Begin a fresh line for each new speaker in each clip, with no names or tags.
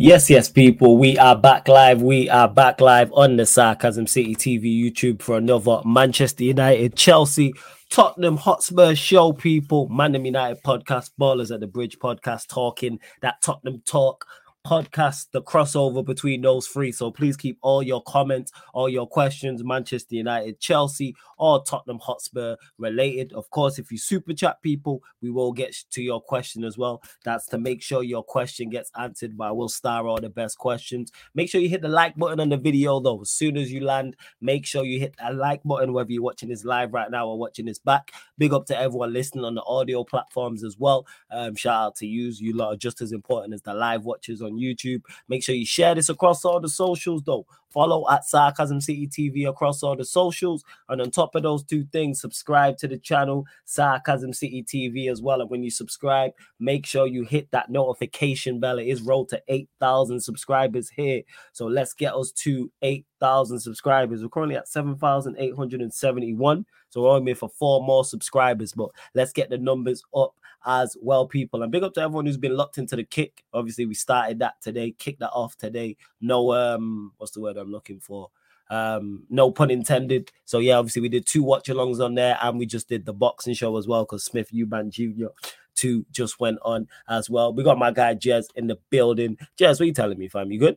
Yes, yes, people. We are back live. We are back live on the Sarcasm City TV YouTube for another Manchester United, Chelsea, Tottenham Hotspur show, people. Man United podcast, Ballers at the Bridge podcast, talking that Tottenham talk podcast, the crossover between those three. So please keep all your comments, all your questions, Manchester United, Chelsea, or Tottenham Hotspur related. Of course, if you super chat people, we will get to your question as well. That's to make sure your question gets answered by will star all the best questions. Make sure you hit the like button on the video though. As soon as you land, make sure you hit that like button, whether you're watching this live right now or watching this back. Big up to everyone listening on the audio platforms as well. Um, shout out to you. You lot are just as important as the live watchers on YouTube. Make sure you share this across all the socials though. Follow at Sarcasm City TV across all the socials. And on top of those two things, subscribe to the channel, Sarcasm City TV as well. And when you subscribe, make sure you hit that notification bell. It is rolled to 8,000 subscribers here. So let's get us to 8,000 subscribers. We're currently at 7,871. So we're only for four more subscribers, but let's get the numbers up as well, people. And big up to everyone who's been locked into the kick. Obviously, we started that today, kicked that off today. No, um, what's the word I'm looking for? Um, no pun intended. So yeah, obviously we did two watch alongs on there, and we just did the boxing show as well because Smith Eubank Jr. two just went on as well. We got my guy Jez in the building. Jez, what are you telling me, fam? You good?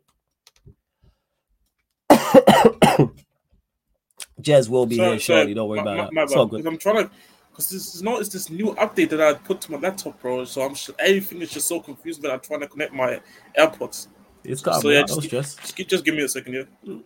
Jez will be sorry, here shortly. Don't worry my, about my, that. My, good.
I'm trying to because this is not it's this new update that I put to my laptop, bro. So I'm sure everything is just so confused when I'm trying to connect my AirPods.
It's got
so yeah, just, just, just, just give me a second here. Yeah.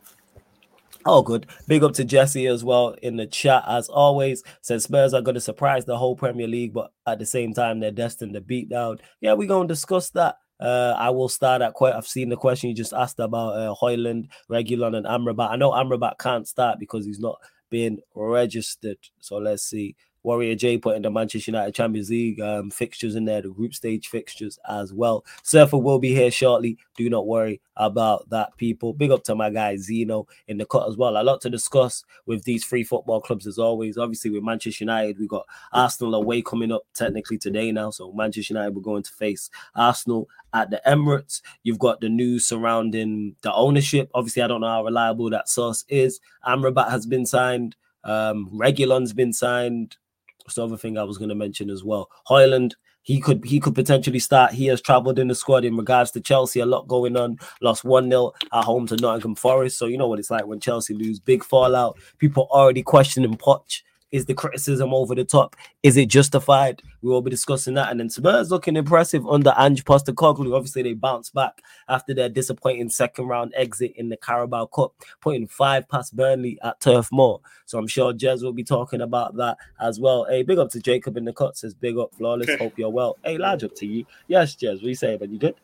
Oh, good. Big up to Jesse as well in the chat. As always, says Spurs are going to surprise the whole Premier League, but at the same time, they're destined to beat down. Yeah, we're going to discuss that. Uh, I will start at quite. I've seen the question you just asked about uh, Højlund, Reguilon, and Amrabat. I know Amrabat can't start because he's not being registered. So let's see. Warrior J putting the Manchester United Champions League um, fixtures in there, the group stage fixtures as well. Surfer will be here shortly. Do not worry about that, people. Big up to my guy Zeno in the cut as well. A lot to discuss with these three football clubs as always. Obviously, with Manchester United, we got Arsenal away coming up technically today now. So Manchester United we're going to face Arsenal at the Emirates. You've got the news surrounding the ownership. Obviously, I don't know how reliable that source is. Amrabat has been signed. Um, Reguilon's been signed. What's the other thing I was going to mention as well? Højlund, he could he could potentially start. He has travelled in the squad in regards to Chelsea. A lot going on. Lost one 0 at home to Nottingham Forest. So you know what it's like when Chelsea lose. Big fallout. People already questioning Poch. Is the criticism over the top? Is it justified? We will be discussing that. And then Spurs looking impressive under Ange Postecoglou. Obviously, they bounced back after their disappointing second round exit in the Carabao Cup, putting five past Burnley at Turf Moor. So I'm sure Jez will be talking about that as well. Hey, big up to Jacob in the cut. Says big up, flawless. Okay. Hope you're well. Hey, large up to you. Yes, Jez. What you say, man? You good?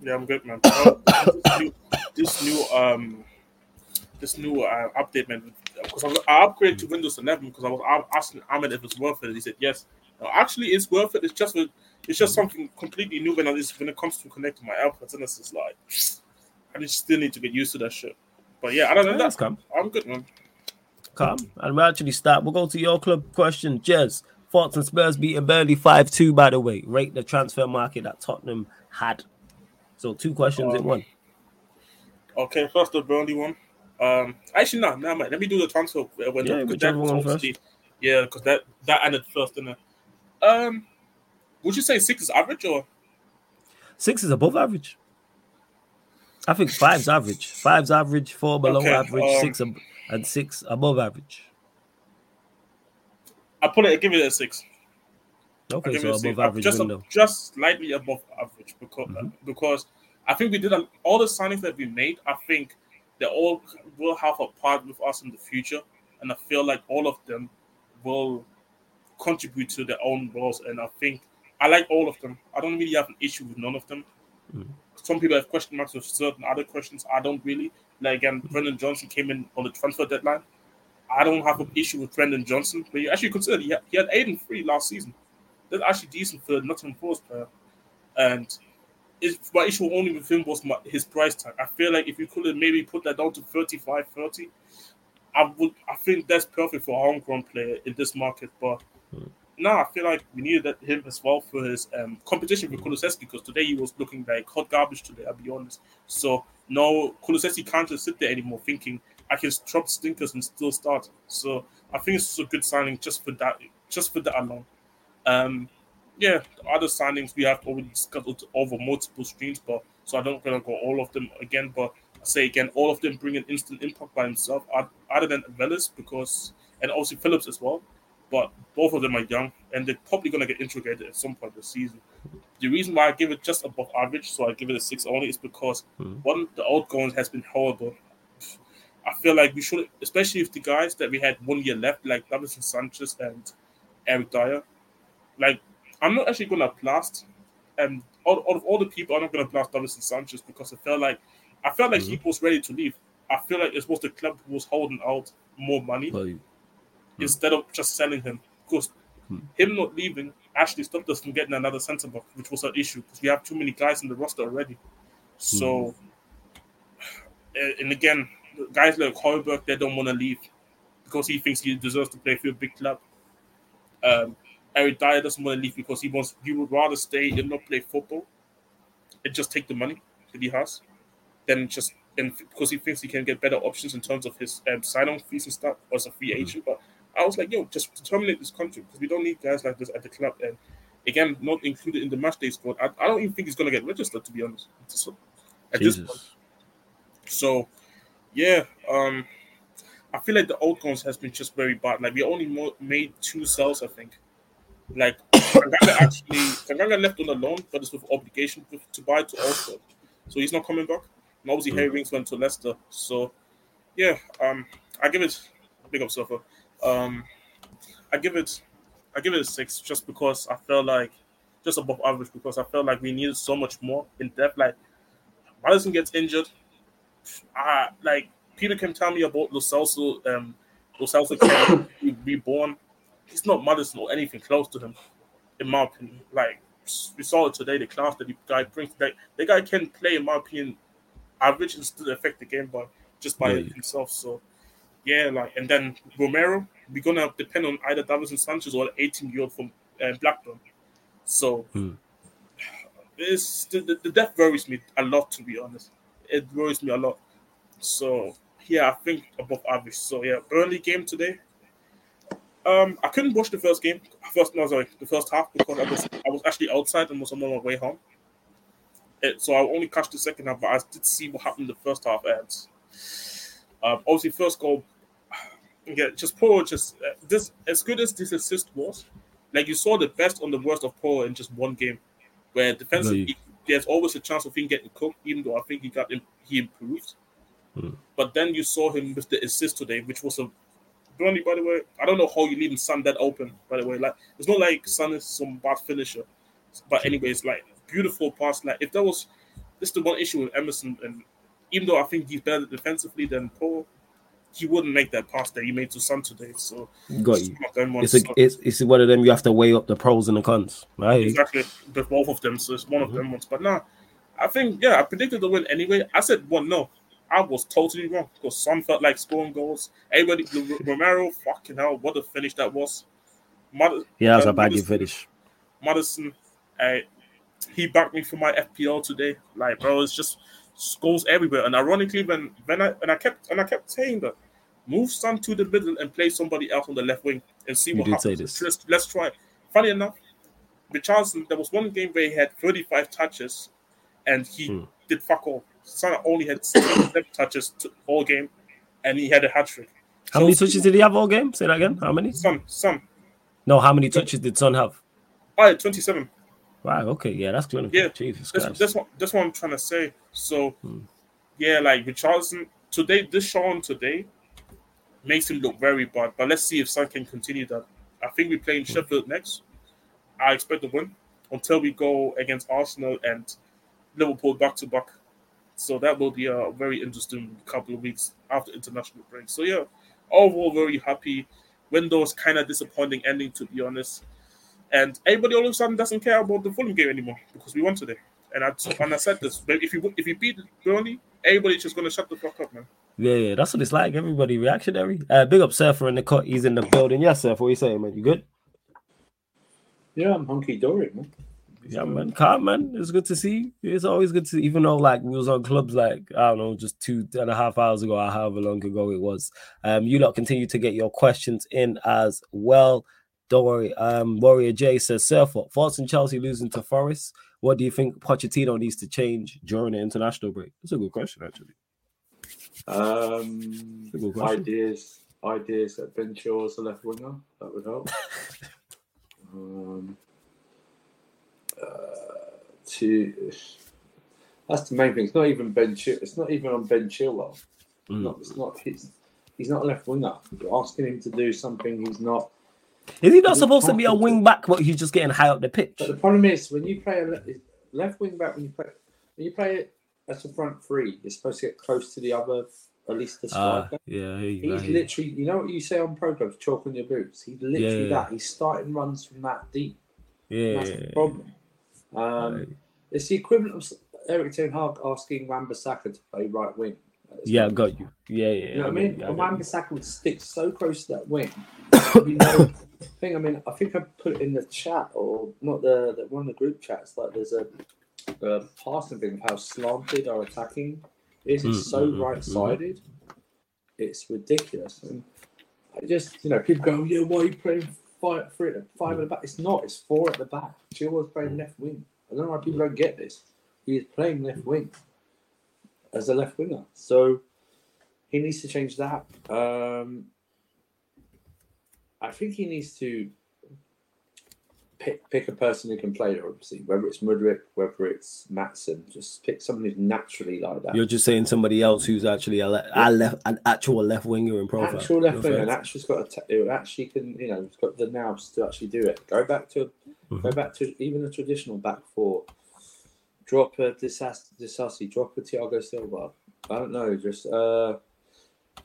Yeah, I'm good, man. Oh, this, new, this new um this new uh, update, man, because I upgraded to Windows 11 because I was asking Ahmed if it's worth it. And he said yes. actually, it's worth it. It's just it's just something completely new when it, when it comes to connecting my AirPods, and it's just like I just still need to get used to that shit. But yeah, I don't know. That's come. I'm good, man.
Come, and we actually start. We'll go to your club question, Jez. Thoughts and Spurs beating Burnley 5 2, by the way. Rate the transfer market that Tottenham had. So, two questions um, in one.
Okay, first the Burnley one. Um, actually, no, no, man. Let me do the transfer when
yeah, that one first.
Yeah, because that that ended first, didn't it? Um, would you say six is average or
six is above average? I think five's average. Five's average, four below okay, average, um, six ab- and six above average.
I put it. Give it a six.
Okay, so above average
just,
window.
just slightly above average because mm-hmm. because I think we did a, all the signings that we made. I think they all will have a part with us in the future, and I feel like all of them will contribute to their own roles. And I think I like all of them. I don't really have an issue with none of them. Mm. Some people have question marks with certain other questions. I don't really. Like again, Brennan Johnson came in on the transfer deadline. I don't have an issue with Brennan Johnson, but you actually consider he had, he had eight and three last season. That's actually decent for a Nottingham Forest player. And it's, my issue only with him was my, his price tag. I feel like if you could have maybe put that down to 35, 30, I would. I think that's perfect for a homegrown player in this market. But no, I feel like we needed him as well for his um, competition with Kulusevski because today he was looking like hot garbage today, I'll be honest. So, no, Kulusevski can't just sit there anymore thinking I can drop stinkers and still start. So, I think it's a good signing just for that, just for that alone. Um, yeah, the other signings we have already discussed over multiple streams, but so I don't gonna go all of them again. But I say again, all of them bring an instant impact by himself, other than Veliz because and obviously Phillips as well. But both of them are young and they're probably gonna get integrated at some point this season. The reason why I give it just above average, so I give it a six only, is because mm-hmm. one, the outgoing has been horrible. I feel like we should, especially if the guys that we had one year left, like Davinson Sanchez and Eric Dier, like I'm not actually gonna blast and out, out of all the people, I'm not gonna blast Davinson Sanchez because I felt like I felt like mm-hmm. he was ready to leave. I feel like it was the club who was holding out more money well, mm-hmm. instead of just selling him. Because mm-hmm. him not leaving actually stopped us from getting another centre back, which was an issue because we have too many guys in the roster already. So, mm-hmm. and again, guys like Højbjerg, they don't want to leave because he thinks he deserves to play for a big club. Um, Eric Dier doesn't want to leave because he wants he would rather stay and not play football and just take the money that he has than just and because he thinks he can get better options in terms of his um, sign-on fees and stuff as a free mm-hmm. agent. But I was like, yo, just terminate this contract because we don't need guys like this at the club. And again, not included in the match day squad. I, I don't even think he's gonna get registered to be honest. So, at Jesus. this point. So, yeah, um, I feel like the outcomes has been just very bad. Like we only mo- made two sales, I think. Like actually, Tanganga left on a loan, but it's with obligation to buy to Ulster, so he's not coming back. And obviously. Harry Winks went to Leicester, so yeah, um, I give it big up Sofa. Um, I give it, I give it a six just because I felt like just above average because I felt like we needed so much more in depth. Like Maddison gets injured, uh, like Peter can tell me about Lo Celso, um, Lo Celso can be reborn he's not Maddison or anything close to him, in my opinion. Like we saw it today, the class that the guy brings. Like the guy can play, in my opinion, average and still affect the game, but just by yeah. himself. So yeah, like and then Romero, we're gonna depend on either Davinson Sanchez or 18 year old from uh, Blackburn. So hmm. it's the, the death worries me a lot, to be honest. It worries me a lot. So yeah, I think above average. So yeah, early game today. Um, I couldn't watch the first game, first no, sorry, the first half because I was I was actually outside and was on my way home. It, so I only catch the second half, but I did see what happened in the first half. And um, obviously, first goal, yeah, just Porro, just uh, this as good as this assist was, like you saw the best on the worst of Porro in just one game, where defensively there's always a chance of him getting cooked, even though I think he got he improved. Hmm. But then you saw him with the assist today, which was a Burnley, by the way, I don't know how you leaving Son that open. By the way, like it's not like Son is some bad finisher, but anyways, like beautiful pass. Like if that was this is the one issue with Emerson, and even though I think he's better defensively than Porro, he wouldn't make that pass that he made to Son today. So
got you. It's, a, it's it's one of them you have to weigh up the pros and the cons, right?
Exactly, both of them. So it's one mm-hmm. of them ones. But now, nah, I think yeah, I predicted the win anyway. I said one no. I was totally wrong because some felt like scoring goals. Everybody, Romero, fucking hell, what a finish that was.
Mad- yeah, that's uh, a baggy finish.
Maddison, uh, he backed me for my FPL today. Like, bro, it's just goals everywhere. And ironically, when when I and I kept and I kept saying that, move Son to the middle and play somebody else on the left wing and see what happens. Let's, let's try. Funny enough, Richarlison, there was one game where he had 35 touches and he hmm. did fuck all. Son only had seven touches all game, and he had a hat trick.
How so, many touches did he have all game? Say that again. How many?
Some, some.
No, how many touches did Son have?
Oh, yeah, 27.
Wow. Okay. Yeah, that's good.
Yeah. Jesus that's, that's, what that's what I'm trying to say. So, hmm. yeah, like Richarlison today, this Son today makes him look very bad. But let's see if Son can continue that. I think we're playing hmm. Sheffield next. I expect to win until we go against Arsenal and Liverpool back to back. So that will be a very interesting couple of weeks after international break. So yeah, overall very happy. Windows kind of disappointing ending to be honest. And everybody all of a sudden doesn't care about the Fulham game anymore because we won today. And I and I said this, if you if you beat Burnley, everybody's just gonna shut the fuck up, man.
Yeah, yeah, that's what it's like. Everybody reactionary. Uh, big up Surfer in the cut. He's in the building. Yes, Surfer. What are you saying, man? You good?
Yeah, I'm hunky dory, man.
Yeah, man. Calm, man. It's good to see. you. It's always good to see, even though like we was on clubs like I don't know, just two and a half hours ago, or however long ago it was. Um, you lot continue to get your questions in as well. Don't worry. Um, Warrior J says, Surfer, thoughts on Chelsea losing to Forest. What do you think Pochettino needs to change during the international break? That's a good question, actually.
Um,
good question.
ideas, ideas Ben Shaw as a left winger that would help. um, uh, to that's the main thing. It's not even Ben. Chil- it's not even on Ben Chilwell.
Mm.
Not, it's not. He's, he's not a left winger. You're asking him to do something he's not.
Is he not supposed to be a wing back, but he's just getting high up the pitch?
But the problem is when you play a le- left wing back, when you play when you play it as a front three, you're supposed to get close to the other, at least the
Ah,
striker.
yeah, you, I
He's
you.
literally, you know what you say on programs, chalk on your boots. He's literally
Yeah, yeah,
that. He's starting runs from that deep.
yeah,
That's
yeah,
the
yeah.
problem. Um,
Right.
It's the equivalent of Erik Ten Hag asking Wan-Bissaka to play right wing.
Yeah, I got you. Yeah, yeah.
You know I mean?
you, I
Wan-Bissaka would stick so close to that wing. you know, thing. I mean, I think I put it in the chat or not the, the one of the group chats. Like, there's a, a passing thing of how slanted our attacking is. It's
Mm,
so
mm, mm,
right-sided. It's ridiculous. And I just, you know, people go, yeah, why are you playing five, three, five at the back? It's not. It's four at the back. Chilwell's playing left wing. I don't know why people don't get this. He is playing left wing as a left winger. So he needs to change that. Um, I think he needs to pick pick a person who can play there, obviously, whether it's Mudryk, whether it's Maatsen, just pick someone who's naturally like that.
You're just saying somebody else who's actually a, le- a left, an actual left winger in profile.
actual left winger, and actually's got a t- who actually can, you know, got the nous to actually do it. Go back to go
Mhm.
back to even a traditional back four. Drop a Disas- Disasi, drop a Thiago Silva. I don't know, just uh,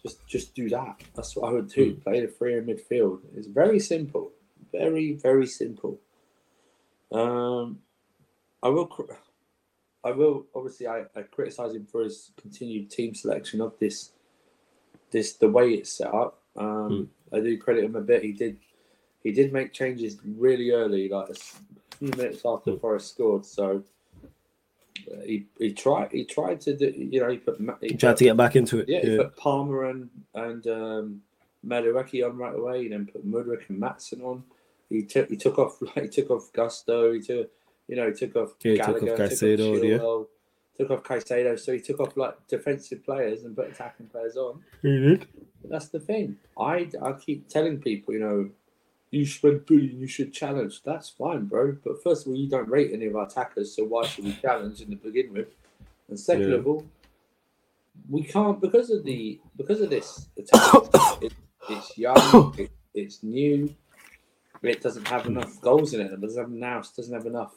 just just do that. That's what I would do. Play the three in midfield. It's very simple, very very simple. Um, I will. I will obviously. I, I criticize him for his continued team selection of this, this the way it's set up. Um, I do credit him a bit. He did, he did make changes really early, like a few minutes after
Mm.
Forest scored. So uh, he he tried he tried to do. You know, he put he
He tried
put-
to get back into it.
yeah, he put Palmer and and um, Madueke on right away, and then put Mudryk and Maatsen on. He took he took off he took off Gusto. He took you know he took off
Yeah, he took off
Gallagher,
Caicedo, yeah.
Chilwell, took off Caicedo. So he took off like defensive players and put attacking players on.
He did.
That's the thing. I I keep telling people, you know, you should bully, you should challenge. That's fine, bro. But first of all, you don't rate any of our attackers, so why should we challenge in the begin with? And second
Yeah.
of all, we can't because of the because of this attack. it, it's young, it, it's new. It doesn't have enough goals in it. It doesn't have nous. Doesn't have enough.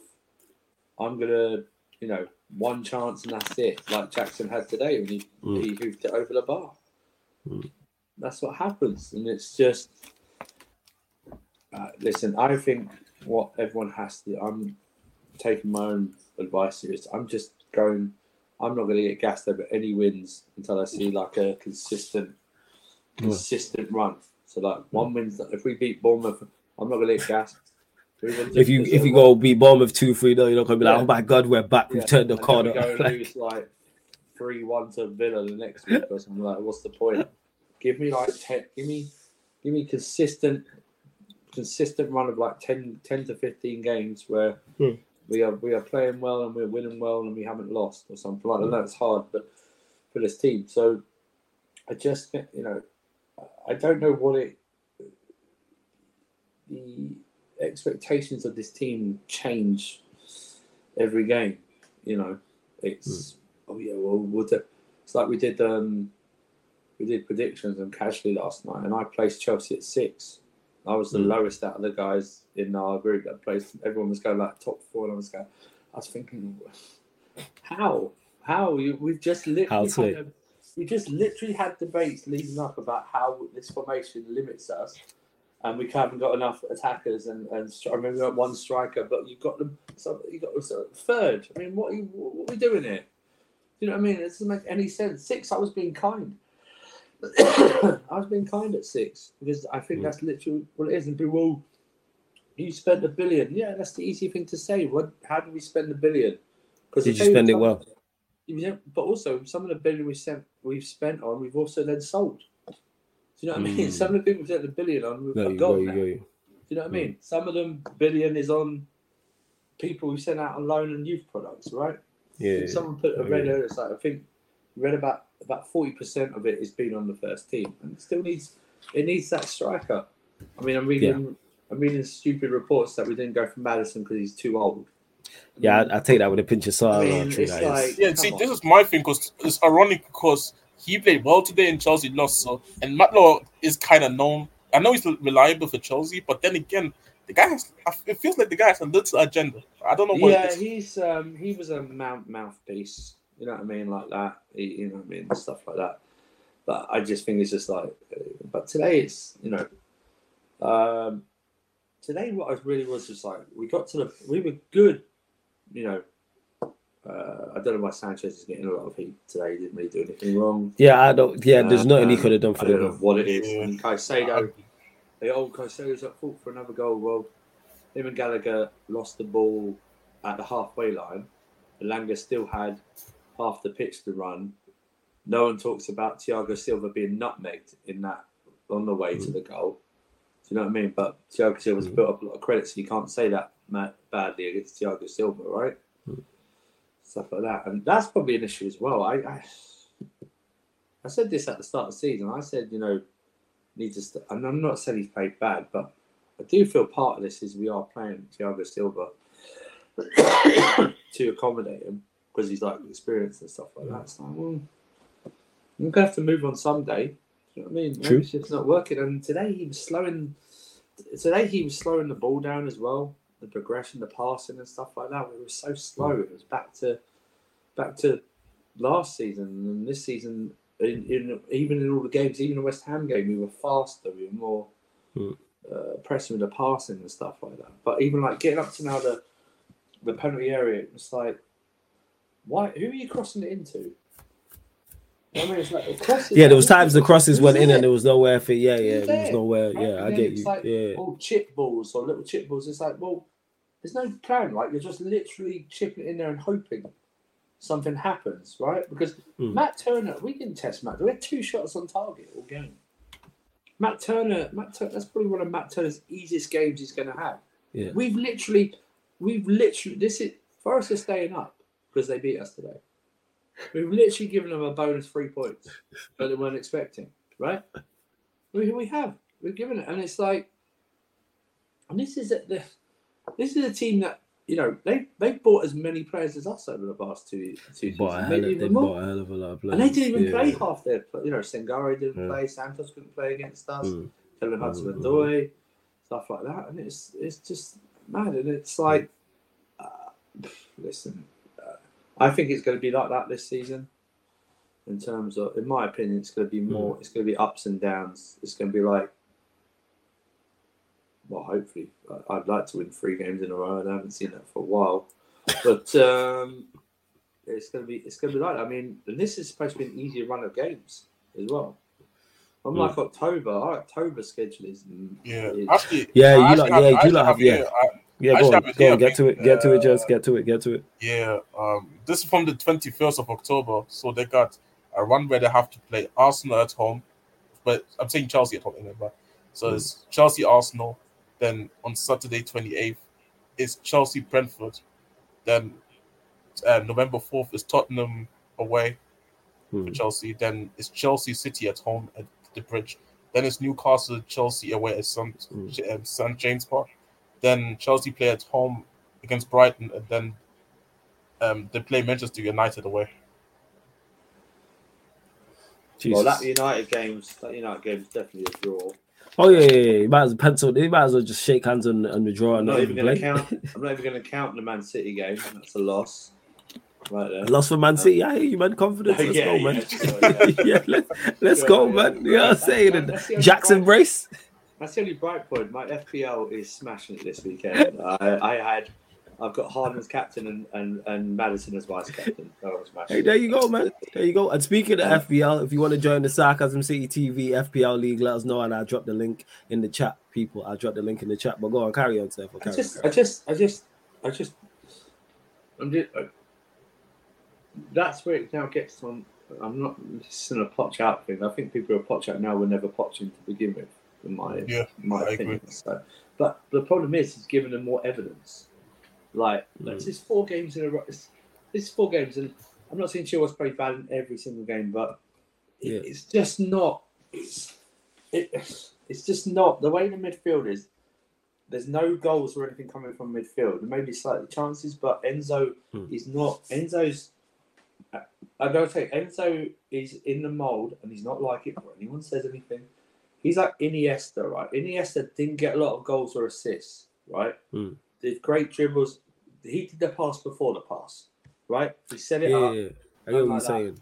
I'm gonna, you know, one chance and that's it. Like Jackson had today when he
Mm.
he hoofed it over the bar.
Mm.
That's what happens, and it's just. Uh, listen, I think what everyone has to. I'm taking my own advice here. Is I'm just going. I'm not going to get gassed over any wins until I see like a consistent, consistent run. So like one wins. If we beat Bournemouth, I'm not get gassed. Three
If you if you go beat Bournemouth two three, no, you're not gonna be like, oh my god, we're back. We've
Yeah,
turned the
and
corner.
Go and
Like,
lose like three one to Villa the next week or something like. What's the point? Give me like ten. Give me, give me consistent, consistent run of like 10, 10 to fifteen games where
Hmm.
we are we are playing well and we're winning well and we haven't lost or something like that. Know it's hard, but for this team, so I just you know, I don't know what it. The expectations of this team change every game. You know, it's oh yeah, well, we'll do, it's like we did um we did predictions and casually last night, and I placed Chelsea at six. I was the
Mm.
lowest out of the guys in our group that placed. Everyone was going like top four, and I was going. I was thinking, how, how we've just literally
to-
had a, we just literally had debates leading up about how this formation limits us, and we haven't got enough attackers and and stri- I mean we got one striker, but you've got them. So you got so third. I mean, what are, you, what are we doing here? You know what I mean? It doesn't make any sense. Six, I was being kind. I was being kind at six because I think
Mm.
that's literally what it is. And people, well, You spent a billion. Yeah, that's the easy thing to say. What? How did we spend a billion? Because
Did you spend it well?
Yeah, but also some of the billion we sent, we've spent on, we've also then sold. Do you know what I mean?
Mm.
Some of the people we spent a billion on, we've got
you
gone now.
go,
Do
you.
you know what I mean? Some of them billion is on people who sent out on loan and youth products, right?
Yeah.
Someone put a
Oh,
red
yeah.
earlier, it's like I think read about about forty percent of it is has been on the first team, and it still needs it needs that striker. I mean, I'm reading I'm reading stupid reports that we didn't go for Maddison because he's too old.
Yeah, I, I take that with a pinch of salt.
I
I don't know
mean,
how true
it's
that is.
like-
Yeah, see,
on.
this is my thing because it's ironic because he played well today and Chelsea lost. So, and Matt Law is kind of known. I know he's reliable for Chelsea, but then again, the guy has. It feels like the guy has a little agenda. I don't know what
Yeah, he's um he was a mouth mouthpiece. You know what I mean, like that. He, you know what I mean, stuff like that. But I just think it's just like. But today it's you know, um, today what I really was just like we got to the we were good. You know, uh, I don't know why Sanchez is getting a lot of heat today. He didn't really do anything wrong.
Yeah, I don't. Yeah, there's nothing he
Um,
could have done
I
for
don't know what it is.
Yeah.
And Caicedo, the old Caicedo's at fault for another goal. Well, him and Gallagher lost the ball at the halfway line. Elanga still had half the pitch to run. No one talks about Thiago Silva being nutmegged in that on the way to the goal. Do you know what I mean? But Thiago Silva's
Mm.
built up a lot of credit, so you can't say that ma- badly against Thiago Silva, right?
Mm.
Stuff like that, and that's probably an issue as well. I, I, I said this at the start of the season. I said, you know, need to. St- and I'm not saying he's played bad, but I do feel part of this is we are playing Thiago Silva to accommodate him because he's like experienced and stuff like that. Like, well, you're gonna have to move on someday. Do you know what I mean? Maybe
True.
It's just not working. And today he was slowing. Today he was slowing the ball down as well. The progression, the passing, and stuff like that. We were so slow. It was back to back to last season and this season. In, in even in all the games, even the West Ham game, we were faster. We were more
Hmm.
uh, pressing with the passing and stuff like that. But even like getting up to now the the penalty area, it's like, why? Who are you crossing it into? I mean, like crosses-
Yeah, there was times the crosses went in and there was nowhere for. Yeah, yeah, there was nowhere. Yeah, I get
it's
you.
like,
Yeah,
all chip balls or little chip balls. It's like, well, there's no plan. Like you're just literally chipping it in there and hoping something happens, right? Because
Mm.
Matt Turner, we didn't test Matt. We had two shots on target all game. Matt Turner, Matt Turner, that's probably one of Matt Turner's easiest games he's going to have.
Yeah.
We've literally, we've literally, this is Forest are staying up because they beat us today. We've literally given them a bonus three points that they weren't expecting, right? We, we have. We've given it, and it's like, and this is the, this is a team that you know they they bought as many players as us over the past two two
a
seasons, maybe
they
even more.
bought a hell of a lot of players.
And they didn't even
yeah.
play half their, you know, Sangaré didn't
Yeah.
play, Santos couldn't play against us,
Mm.
Kevin Hudson
Mm,
Odoi, stuff like that, and it's it's just mad, and it's like, uh, listen, I think it's going to be like that this season. In terms of, in my opinion, it's going to be hmm. more. It's going to be ups and downs. It's going to be like, well, hopefully, I- I'd like to win three games in a row, and I haven't seen that for a while. But um, it's going to be it's going to be like. I mean, and this is supposed to be an easier run of games as well. Unlike hmm. October, our October schedule is
Yeah,
is-
actually,
Yeah, you
actually
lot- yeah, you
actually
lot have- yeah.
I-
Yeah, go on, go on, get to it, get to it, just get to it, get to it.
Yeah, um, this is from the 21st of October. So they got a run where they have to play Arsenal at home, but I'm saying Chelsea at home. Remember? So it's Chelsea, Arsenal. Then on Saturday 28th is Chelsea, Brentford. Then uh, November 4th is Tottenham away
Hmm.
for Chelsea. Then it's Chelsea City at home at the Bridge. Then it's Newcastle, Chelsea away at St.
Mm.
um, St. James Park. Then Chelsea play at home against Brighton, and then um, they play Manchester United away.
well, that United games, that United game is definitely a draw.
Oh yeah, yeah, yeah. You might as well pencil. You might as well just shake hands on, on the draw
I'm
and
not
not
even
even
going to count. I'm not even going to count the Man City game. That's a loss, right there.
Lost for Man City. I hear you, man. Confidence. Let's
Yeah,
go, man.
yeah,
yeah, let's, let's go, man. You know what I'm saying?
That's
Jackson
point.
Brace.
That's the only bright point. My FPL is smashing it this weekend. I, I had I've got Harden as captain and, and, and Maddison as vice captain. Oh,
hey, there you go, man. There you go. And speaking of FPL, if you want to join the Sarcasm City TV FPL League, let us know, and I'll drop the link in the chat. People, I'll drop the link in the chat. But go on, carry on, Seth.
I just, I just, I just, I just, I'm just. Uh, that's where it now gets on. I'm not just in a potch out thing. I think people who are potch out now were never potching to begin with, in my
yeah,
my I opinion. Agree. So, but the problem is, it's given them more evidence. Like, mm. this is four games in a row. This is four games, and I'm not saying Chilwell's played bad in every single game, but it, yeah. it's just not. It's it, it's just not the way the midfield is. There's no goals or anything coming from midfield. There may be slightly chances, but Enzo mm. is not. Enzo's I gotta say, Enzo is in the mold, and he's not like it when anyone says anything. He's like Iniesta, right? Iniesta didn't get a lot of goals or assists, right?
Mm.
Did great dribbles. He did the pass before the pass, right? He set it
yeah,
up.
Yeah, I get what you're saying.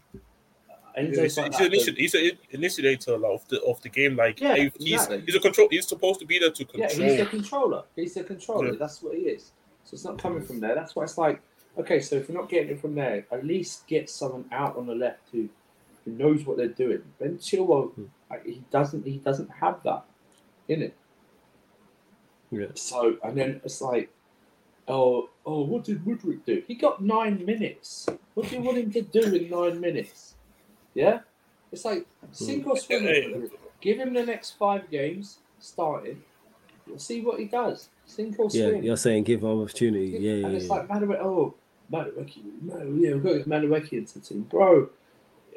he's, like he's, initiator, he's an initiator of the of the game. Like yeah, he's exactly. he's a control. He's supposed to be there to control.
Yeah, he's the controller. He's the controller. Yeah. That's what he is. So it's not coming from there. That's why it's like Okay, so if you're not getting it from there, at least get someone out on the left who, who knows what they're doing. Ben Chilwell, hmm. he doesn't he doesn't have that in it.
Yeah.
So and then it's like, oh oh, what did Mudryk do? He got nine minutes. What do you want him to do in nine minutes? Yeah, it's like sink or swim. Give him the next five games starting. We'll see what he does. Sink or swim.
Yeah, you're saying give him opportunity. Yeah,
and
yeah.
And it's
yeah.
like, oh, Madueke, no, yeah, we've got to get Madueke into the team, bro.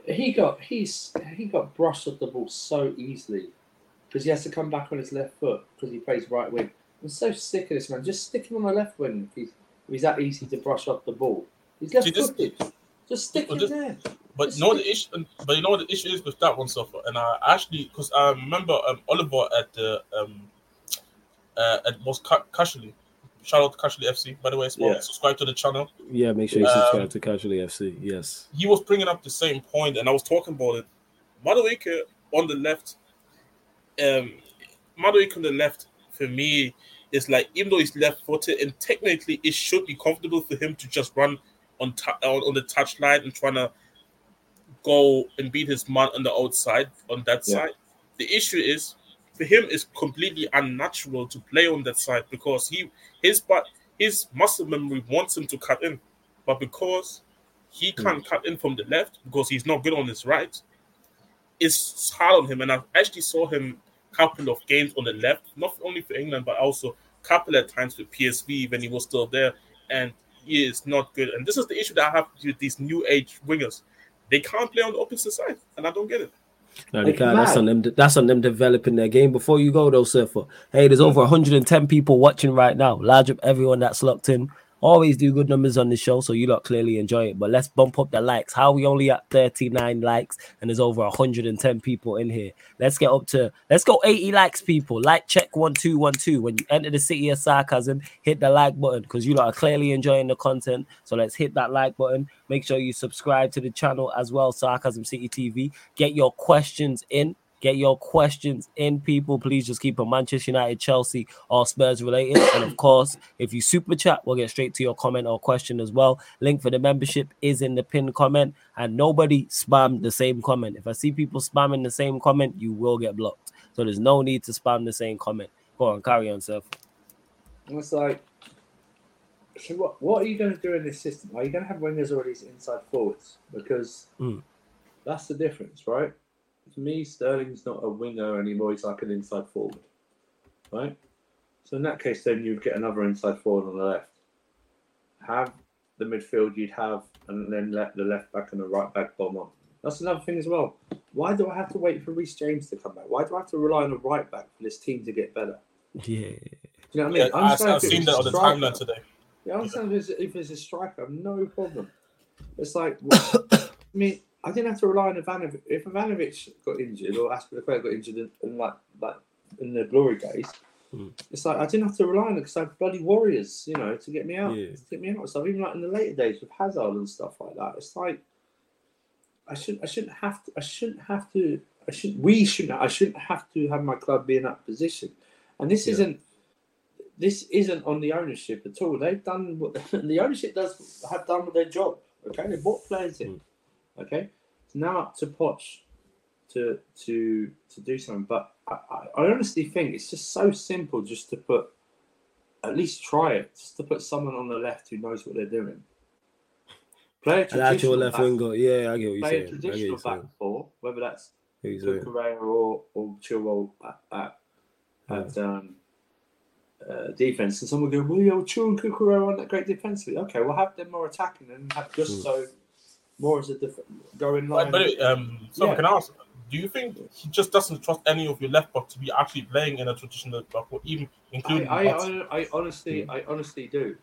He got he's he got brushed off the ball so easily because he has to come back on his left foot because he plays right wing. I'm so sick of this man. Just stick him on the left wing if he's, if he's that easy to brush off the ball. He's left footed. Just, just stick him just, there.
But
just
you know the issue? But you know what the issue is with that one, so far. And I actually, because I remember um, Oliver at the um, uh, at most casually Shout out to Casually FC, by the way, as well. Yeah. Subscribe to the channel.
Yeah, make sure you subscribe um, to Casually FC. Yes.
He was bringing up the same point, and I was talking about it. Madueke on the left, um, Madueke on the left, for me, is like, even though he's left footed, and technically it should be comfortable for him to just run on, t- on, on the touchline and trying to go and beat his man on the outside on that yeah. side. The issue is for him it's completely unnatural to play on that side because he his but his muscle memory wants him to cut in, but because he hmm. can't cut in from the left because he's not good on his right, it's hard on him. And I've actually saw him couple of games on the left, not only for England but also couple of times with PSV when he was still there, and he is not good. And this is the issue that I have with these new age wingers. They can't play on the opposite side, and I don't get it.
No, they can't. That's on them. That's on them developing their game. Before you go though, Surfer. Hey, there's over 110 people watching right now. Large up everyone that's locked in. Always do good numbers on the show, so you lot clearly enjoy it. But let's bump up the likes. How we only at 39 likes and there's over 110 people in here. Let's get up to let's go 80 likes, people. Like check one two one two. When you enter the city of sarcasm, hit the like button because you lot are clearly enjoying the content. So let's hit that like button. Make sure you subscribe to the channel as well, Sarcasm City TV. Get your questions in Get your questions in, people. Please just keep them Manchester United, Chelsea, or Spurs related. and of course, if you super chat, we'll get straight to your comment or question as well. Link for the membership is in the pinned comment. And nobody spam the same comment. If I see people spamming the same comment, you will get blocked. So there's no need to spam the same comment. Go on, carry on, Seth.
It's like, so what, what are you going to do in this system? Are you going to have wingers or these inside forwards? Because
mm.
that's the difference, right? To me, Sterling's not a winger anymore. He's like an inside forward, right? So in that case, then you'd get another inside forward on the left. Have the midfield you'd have, and then let the left back and the right back bomb on. That's another thing as well. Why do I have to wait for Reece James to come back? Why do I have to rely on a right back for this team to get better?
Yeah.
Do you know what I mean? Yeah,
I've, I've seen that on the timeline today.
Yeah, I understand if it's, if it's a striker, no problem. It's like, well, I mean, I didn't have to rely on Ivanovic. If Ivanovic got injured or Azpilicueta got injured in, in, like like in the glory days,
mm.
it's like I didn't have to rely on it because I had bloody warriors, you know, to get me out,
yeah.
to get me out. So even like in the later days with Hazard and stuff like that, it's like I shouldn't, I shouldn't have to, I shouldn't have to, I shouldn't, we shouldn't, I shouldn't have to have my club be in that position. And this yeah. isn't this isn't on the ownership at all. They've done what the ownership does have done with their job. Okay, they bought players in. Okay, it's now up to Poch to to to do something. But I, I, honestly think it's just so simple just to put at least try it, just to put someone on the left who knows what they're doing. Play a traditional
left
back-
winger. Yeah, I get what you're
play a
saying. I get
traditional back four, whether that's
What you're saying.
Cucurella or or Chilwell at, at, at um, uh, defense, and someone go, "Well, yeah, well, Chilwell and Cucurella aren't that great defensively." Okay, we'll have them more attacking and have Gusto more as a def- going line.
But, but um, so
Yeah.
can I ask, do you think he just doesn't trust any of your left back to be actually playing in a traditional back, or even including
I, I, I honestly. I honestly do,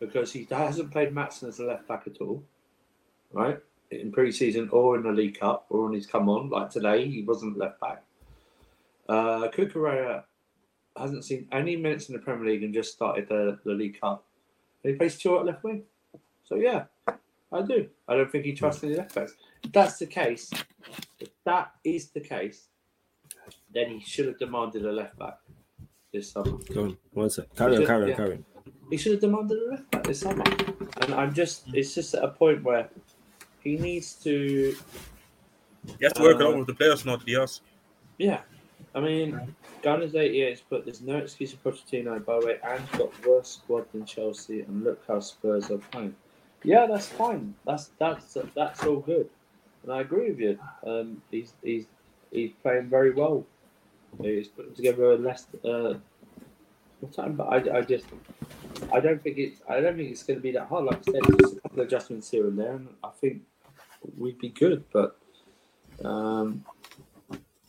because he hasn't played Maatsen as a left back at all, right? In pre-season or in the League Cup or when he's come on, like today, he wasn't left back. Uh, Cucurella hasn't seen any minutes in the Premier League and just started the, the League Cup. And he plays two at left wing, so yeah, I do. I don't think he trusts any left backs. If that's the case, if that is the case, then he should have demanded a left back this summer.
Go on. One sec. Carry on, carry on,
Yeah.
carry on.
He should have demanded a left back this summer. And I'm just, it's just at a point where he needs to,
You have to work
Uh,
along with the players, not the us.
yeah. I mean, Gunners 88 has put there's no excuse for Pochettino, by the way, and got worse squad than Chelsea, and look how Spurs are playing. Yeah, that's fine. That's that's that's all good, and I agree with you. Um, he's he's he's playing very well. He's putting together a less uh, time, but I, I just I don't think it's I don't think it's going to be that hard. Like I said, just a couple of adjustments here and there, and I think we'd be good. But um,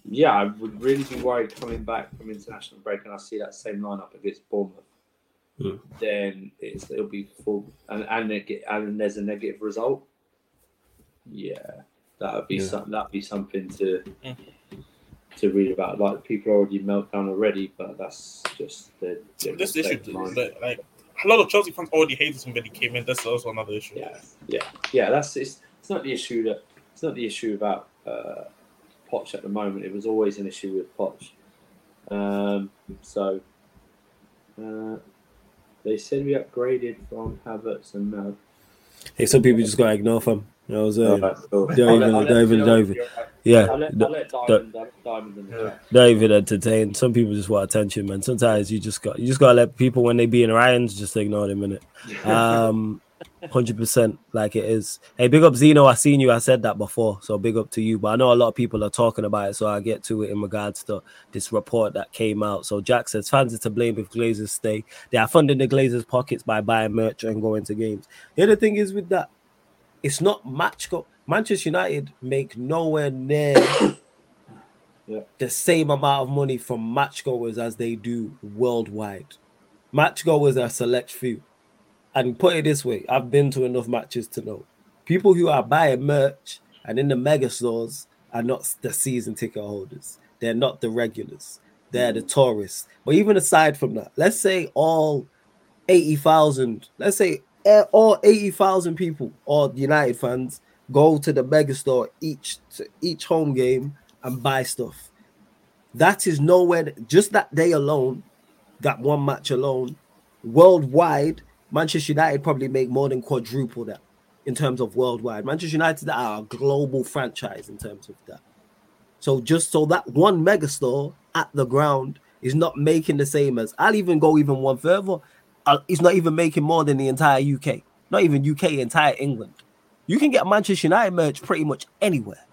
yeah, I would really be worried coming back from international break and I see that same lineup against Bournemouth.
Hmm.
Then it's it'll be full and and, it and there's a negative result. Yeah, that would be
Yeah.
some that would be something to
Mm.
to read about. Like people already melt down already, but that's just the
So this issue,
of
like a lot of Chelsea fans already hated him when he came in. That's also another issue.
Yeah, yeah, yeah. That's it's, it's not the issue that it's not the issue about uh, Poch at the moment. It was always an issue with Poch. Um, so uh, they said we upgraded from Havertz and Mel.
Hey, some people just gotta ignore them. You know what I'm saying?
Alright, cool.
Don't
let-
even-
I'll let
don't even-
Phil-
don't even-
you're right.
Yeah.
I'll let, I'll let Diamond, Diamond
Yeah.
chat.
Don't even entertain. Some people just want attention, man. Sometimes you just got you just gotta let people when they be in Ryan's just ignore them in it. Um hundred percent like it is. Hey, big up Zeno. I seen you. I said that before, so big up to you. But I know a lot of people are talking about it, so I get to it in regards to this report that came out. So Jack says fans are to blame if Glazers stay. They are funding the Glazers' pockets by buying merch and going to games. The other thing is with that, it's not match go. Manchester United make nowhere near
Yeah.
the same amount of money from match goers as they do worldwide. Match goers are a select few. And put it this way, I've been to enough matches to know people who are buying merch and in the mega stores are not the season ticket holders. They're not the regulars. They're the tourists. But even aside from that, let's say all 80,000, let's say eh, all 80,000 people, all United fans, go to the mega store each to each home game and buy stuff. That is nowhere, just that day alone, that one match alone, worldwide, Manchester United probably make more than quadruple that in terms of worldwide. Manchester United are a global franchise in terms of that. So just so that one megastore at the ground is not making the same as I'll even go even one further. Uh, it's not even making more than the entire UK, not even UK, entire England. You can get Manchester United merch pretty much anywhere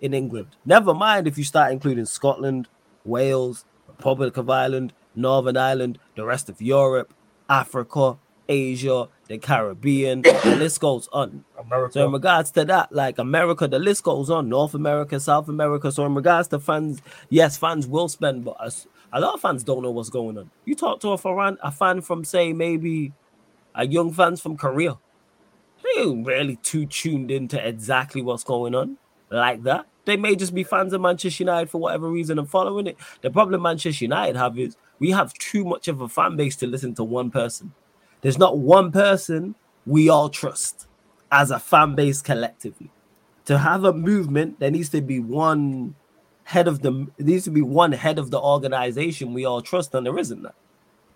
in England. Never mind if you start including Scotland, Wales, Republic of Ireland, Northern Ireland, the rest of Europe, Africa, Asia, the Caribbean. the list goes on.
America.
So in regards to that, like America, the list goes on. North America, South America. So in regards to fans, yes, fans will spend, but a, a lot of fans don't know what's going on. You talk to a fan, a fan from say maybe a young fans from Korea, they ain't really too tuned into exactly what's going on like that. They may just be fans of Manchester United for whatever reason and following it. The problem Manchester United have is we have too much of a fan base to listen to one person. There's not one person we all trust as a fan base collectively. To have a movement, there needs to be one head of the needs to be one head of the organization we all trust, and there isn't that.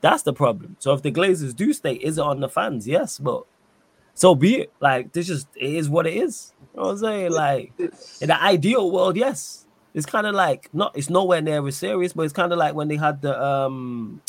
That's the problem. So if the Glazers do stay, is it on the fans? Yes, but so be it. Like this just it is what it is. You know what I'm saying? Like in the ideal world, yes. It's kind of like not it's nowhere near as serious, but it's kind of like when they had the um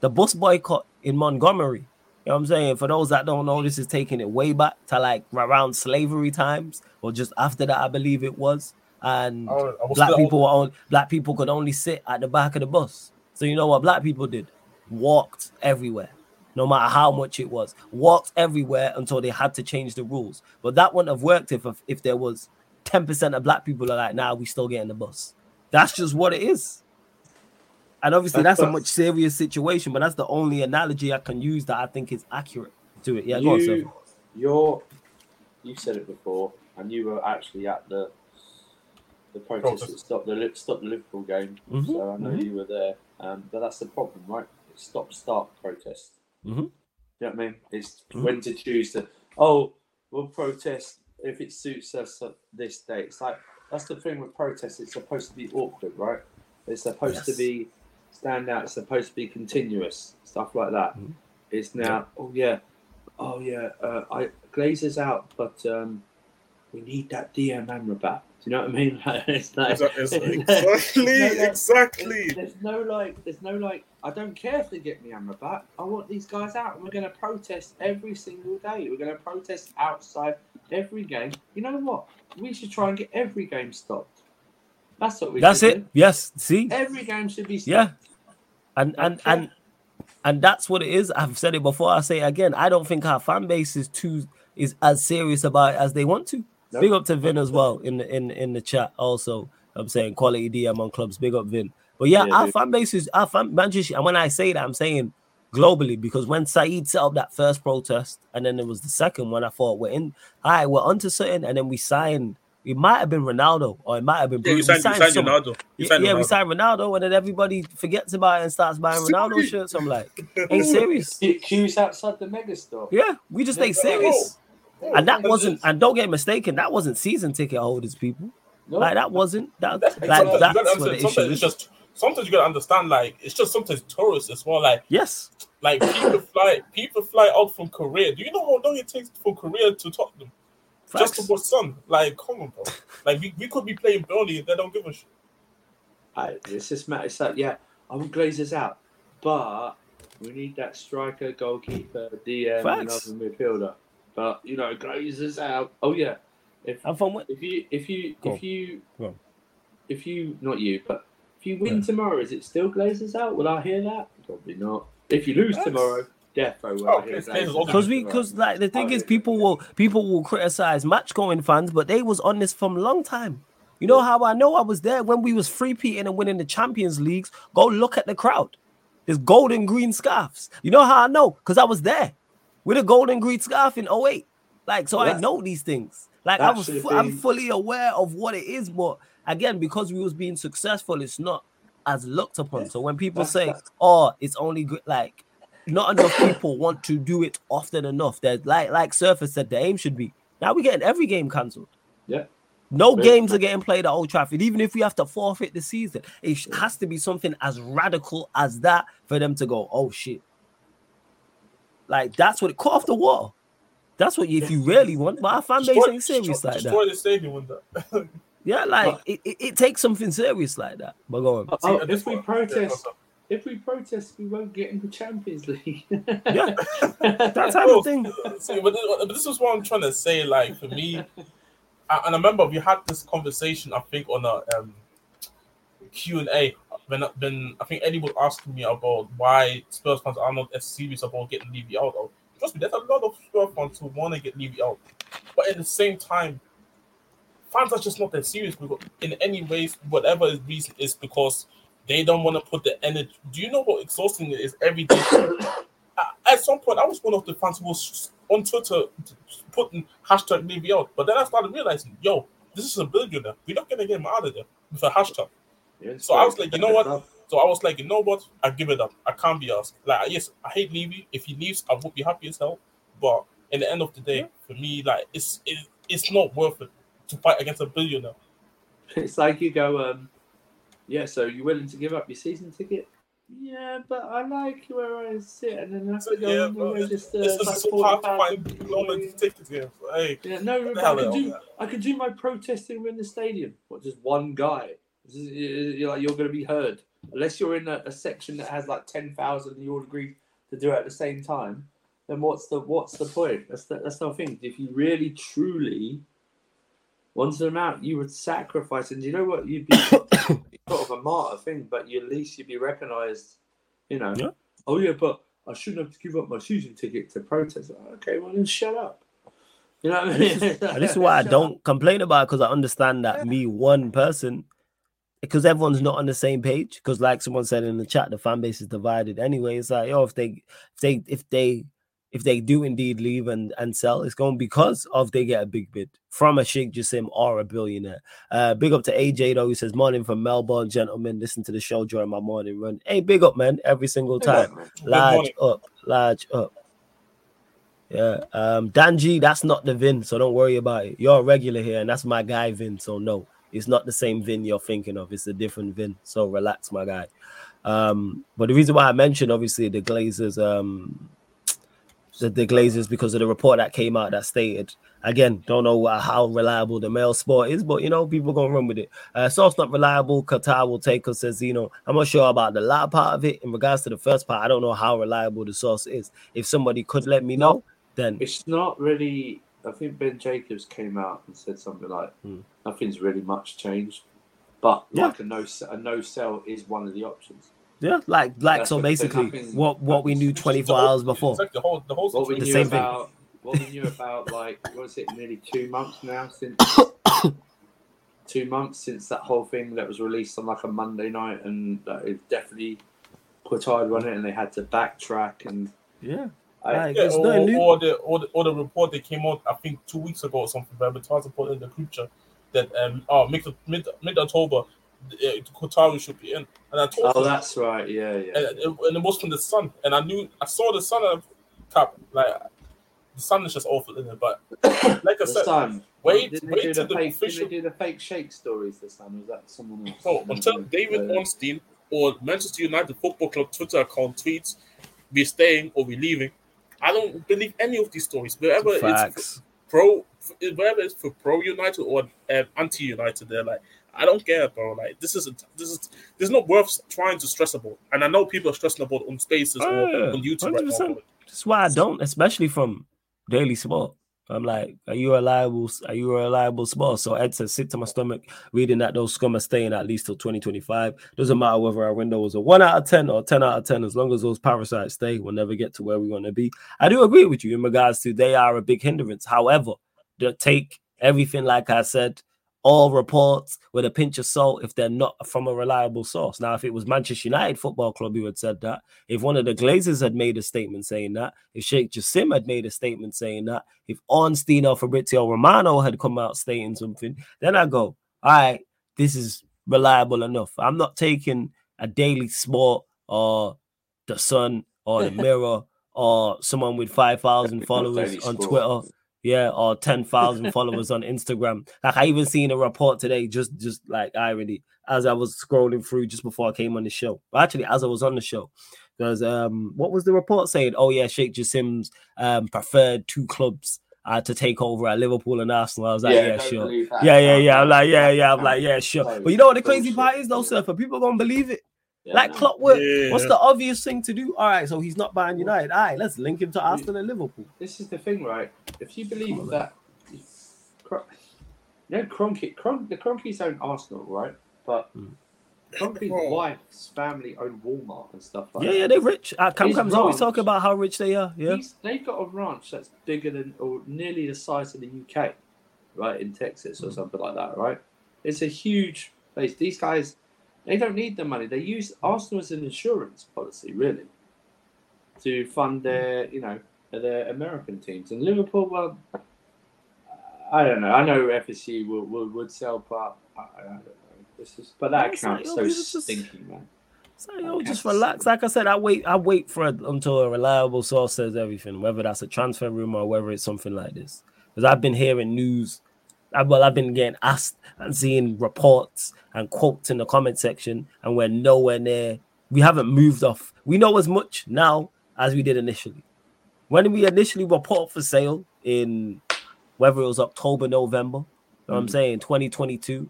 the bus boycott in Montgomery. You know what I'm saying? For those that don't know, this is taking it way back to like around slavery times, or just after that, I believe it was. And
I was
black people were on, black people could only sit at the back of the bus. So you know what black people did? Walked everywhere, no matter how much it was. Walked everywhere until they had to change the rules. But that wouldn't have worked if if there was 10% of black people are like, nah, we still getting the bus. That's just what it is. And obviously
That's
that's a much serious situation, but that's the only analogy I can use that I think is accurate to it. Yeah, go on,
you, you're, you said it before, and you were actually at the the protest that stopped the stopped the Liverpool game.
Mhm,
So I know
mhm.
you were there, um, but that's the problem, right? It's stop start protest.
Mhm.
You know what I mean? It's
Mhm.
when to choose to. Oh, we'll protest if it suits us at this date. It's like that's the thing with protests. It's supposed to be awkward, right? It's supposed to be stand out. It's supposed to be continuous, stuff like that.
Mhm.
It's now. Oh yeah, oh yeah. Uh, I Glazers out, but um, we need that DM Amrabat. Do you know what I mean? Like, it's like,
Exactly,
it's
exactly,
no, no,
exactly.
there's no like, there's no like. I don't care if they get me Amrabat. I want these guys out, and we're going to protest every single day. We're going to protest outside every game. You know what? We should try and get every game stopped. That's what we.
That's it.
do.
Yes. See?
Every game should be stopped.
Yeah. And and
Okay.
and and that's what it is. I've said it before. I say it again. I don't think our fan base is too is as serious about it as they want to.
No.
Big up to Vin as well in the in in the chat. Also, I'm saying quality DM on clubs. Big up Vin. But yeah,
Yeah,
our
dude.
fan base is our fan Manchester. And when I say that, I'm saying globally because when Saeed set up that first protest and then there was the second one, I thought we're in. All right, we're onto something, and then we signed. It might have been Ronaldo or it might have been.
Yeah, you
Bruno. We
signed, you signed. Ronaldo. You
Yeah,
signed
yeah, we signed Ronaldo, and then everybody forgets about it and starts buying Ronaldo shirts. I'm like, ain't serious.
Get queues outside the mega store.
Yeah, we just ain't serious.
Oh,
And that
that's
wasn't,
it.
and don't get mistaken, that wasn't season ticket holders, people.
No,
Like that wasn't that.
That's,
Like
sometimes
that's what
understand,
the issue
it's
is.
just sometimes you gotta understand like it's just sometimes tourists it's more like
Yes,
like people fly people fly out from Korea. Do you know how long it takes from Korea to Tottenham? Just
facts.
to watch Son. Like come on, bro. Like we, we could be playing Burnley and they don't give a shit.
I, it's just matter. It's like, yeah, I want Glazers out, but we need that striker, goalkeeper, DM, and
Facts.
another midfielder. But you know, Glazers out. Oh yeah, if
I'm from
if you if you
Go
if you if you not you, but if you win
Yeah.
tomorrow, is it still Glazers out? Will I hear that? Probably not. If you lose
Yes.
tomorrow, defo will
Oh,
I hear
because we because like the thing
Oh,
is,
yeah.
people will people will criticize match going fans, but they was on this from a long time. You know how I know I was there when we was free peating and winning the Champions Leagues. Go look at the crowd. There's golden green scarves. You know how I know? Because I was there with a golden green scarf in 08. Like, so I know these things. Like, I was fu- I'm fully aware of what it is, but again, because we was being successful, it's not as looked upon. So when people
That's-
say,
that's-
"Oh, it's only good," like not enough people want to do it often enough. That like like Surface said, the aim should be now we're getting every game cancelled.
Yeah.
No
Very
games
true.
are getting played at Old Trafford, even if we have to forfeit the season. It has to be something as radical as that for them to go, oh shit. Like that's what it cut off the wall. That's what you, if you really want. But our fan base
Destroy-
ain't serious
destroy,
like that.
the stadium with that.
Yeah, like it, it, it takes something serious like that. But go on.
Oh,
See, this
if we
one-
protest, if we protest, we won't get into Champions League.
Yeah. That's how
Bro,
the thing.
See, but, this- is what I'm trying to say. Like for me, and I remember we had this conversation. I think on a um, Q and A when when I think Eddie was asking me about why Spurs fans are not as serious about getting Levy out. Or, trust me, there's a lot of Spurs fans who want to get Levy out, but at the same time, fans are just not that serious because in any ways, whatever is reason is because they don't want to put the energy. Do you know how exhausting it is every day? at- some point, I was one of the fans who was on Twitter putting hashtag Levy out. But then I started realizing, yo, this is a billionaire. We're not gonna get him out of there with a hashtag. So I was like, you know what? So I was like, you know what? I give it up. I can't be asked. Like, yes, I hate Levy. If he leaves, I would be happy as hell. But in the end of the day, for me, like, it's it, it's not worth it to fight against a billionaire.
It's like you go, um, yeah. So you're willing to give up your season ticket? Yeah, but I like where I sit, and then I have to go
Yeah,
on the
but
register.
It's
It's
just uh,
like
so hard to find people on the
people.
tickets here. Hey,
Yeah, no,
What the
but I
hell
can do
all
I can do my protesting in the stadium. What just one guy? This is- You're like you're going to be heard unless you're in a, a section that has like ten thousand and you all agree to do it at the same time. Then what's the what's the point? That's the, that's the thing. If you really truly wanted them out, you would sacrifice. And you know what? You'd be sort of a martyr thing, but you, at least you'd be recognised. You know.
Yeah.
Oh yeah, but I shouldn't have to give up my season ticket to protest. Okay, well then shut up. You know what I mean?
This is why I don't complain about it because I understand that me one person, because everyone's not on the same page. Because like someone said in the chat, the fan base is divided anyway. It's like, yo, if they, if they, if they, if they do indeed leave and and sell, it's going because of they get a big bid from a Sheikh Jassim or a billionaire. Uh, big up to AJ though, who says morning from Melbourne, gentlemen. Listen to the show during my morning run. Hey, big up, man, every single time. Large up, large up. Yeah. Um, Danji, that's not the Vin, so don't worry about it. You're a regular here, and that's my guy Vin. So no, it's not the same Vin you're thinking of. It's a different Vin. So relax, my guy. Um, but the reason why I mentioned obviously the Glazers, um, the, the Glazers because of the report that came out that stated again, don't know uh, how reliable the mail sport is, but you know, people gonna run with it. Uh, source not reliable. Qatar will take us, says Zeno. I'm not sure about the latter part of it. In regards to the first part, I don't know how reliable the source is. If somebody could let me know, then
It's not really. I think Ben Jacobs came out and said something like,
Hmm.
"Nothing's really much changed," but
Yeah.
like a no a no sell is one of the options.
Yeah, like like
That's
so basically
nothing-
what what we knew 24 hours before.
Exactly, the whole, the whole
What we.
The
knew
same thing.
what we knew about like what is it? Nearly two months now since two months since that whole thing that was released on like a Monday night, and that it definitely Qatar won it, and they had to backtrack and.
Yeah,
I,
Like,
Yeah, or,
nothing new.
or the or the or the report that came out, I think two weeks ago or something. But Berbataz put in the group that um oh mid mid mid October, uh, Qatar should be in, and I told
oh,
him,
that's right. Yeah, yeah.
and, it- and it was from the sun, and I knew I saw the sun of I- cap like the sun is just awful in it. But like I
the
said,
Sun.
wait-
Didn't
wait
they do
till
the
the
fake?
official-
Didn't they do the fake shake stories? The Sun was that someone else?
So until David
Uh,
Ornstein or Manchester United Football Club Twitter account tweets, "We're staying or we're leaving," I don't believe any of these stories. Wherever it's
facts.
pro, whether it's for pro United or um, anti United, they're like, I don't care, bro. Like this isn't this is this is not worth trying to stress about. And I know people are stressing about on Spaces or
Oh, yeah,
on YouTube
100%.
now.
That's why I don't, especially from Daily Sport. I'm like, are you a reliable? Are you a reliable sport? So Ed says, sit to my stomach reading that those scum are staying at least till 2025. Doesn't matter whether our window was a one out of ten or ten out of ten. As long as those parasites stay, we'll never get to where we want to be. I do agree with you in regards to they are a big hindrance. However, take everything like I said. All reports with a pinch of salt if they're not from a reliable source. Now, if it was Manchester United Football Club who had said that, if one of the Glazers had made a statement saying that, if Sheikh Jassim had made a statement saying that, if Ornstein or Fabrizio Romano had come out stating something, then I go, all right, this is reliable enough. I'm not taking a daily sport or the Sun or the Mirror or someone with 5,000 followers on. Twitter. Yeah, or 10,000 followers on Instagram. Like I even seen a report today, just just like irony, as I was scrolling through just before I came on the show. Actually, as I was on the show, because um, what was the report saying? Oh yeah, Sheikh Jassim's um preferred two clubs uh, to take over at Liverpool and Arsenal. I was like, yeah,
don't
sure. Yeah, yeah, yeah. I'm like, yeah, yeah. I'm like, yeah, sure. But you know what the crazy part is, though, surfer? People gonna believe it.
Yeah,
like
no.
clockwork.
Yeah.
What's the obvious thing to do? All right, so he's not buying United. All right, let's link him to Arsenal and Liverpool.
This is the thing, right? If you believe that, Cro- you know, Kroenke, Kron- the Kroenkes own Arsenal, right? But
Mm.
Kroenke's
Oh.
wife's family own Walmart and stuff like
Yeah,
that.
yeah, they're rich. Uh, Cam
His
Cam's always
ranch-
talking about how rich they are. Yeah.
They've got a ranch that's bigger than or nearly the size of the UK, right, in Texas or
Mm.
something like that, right? It's a huge place. These guys, they don't need the money. They use Arsenal as an insurance policy, really, to fund their, you know, their American teams. And Liverpool, well, I don't know. I know FSU will, will would sell, but I, I don't know. This is, but that account's so
it's just-
man.
So yo, just relax. Like I said, I wait. I wait for it until a reliable source says everything, whether that's a transfer rumor or whether it's something like this. Because I've been hearing news. Well, I've been getting asked and seeing reports and quotes in the comment section, and we're nowhere near We haven't moved off. We know as much now as we did initially. When we initially were put up for sale in whether it was October, November, you know what I'm
Mm.
saying, 2022,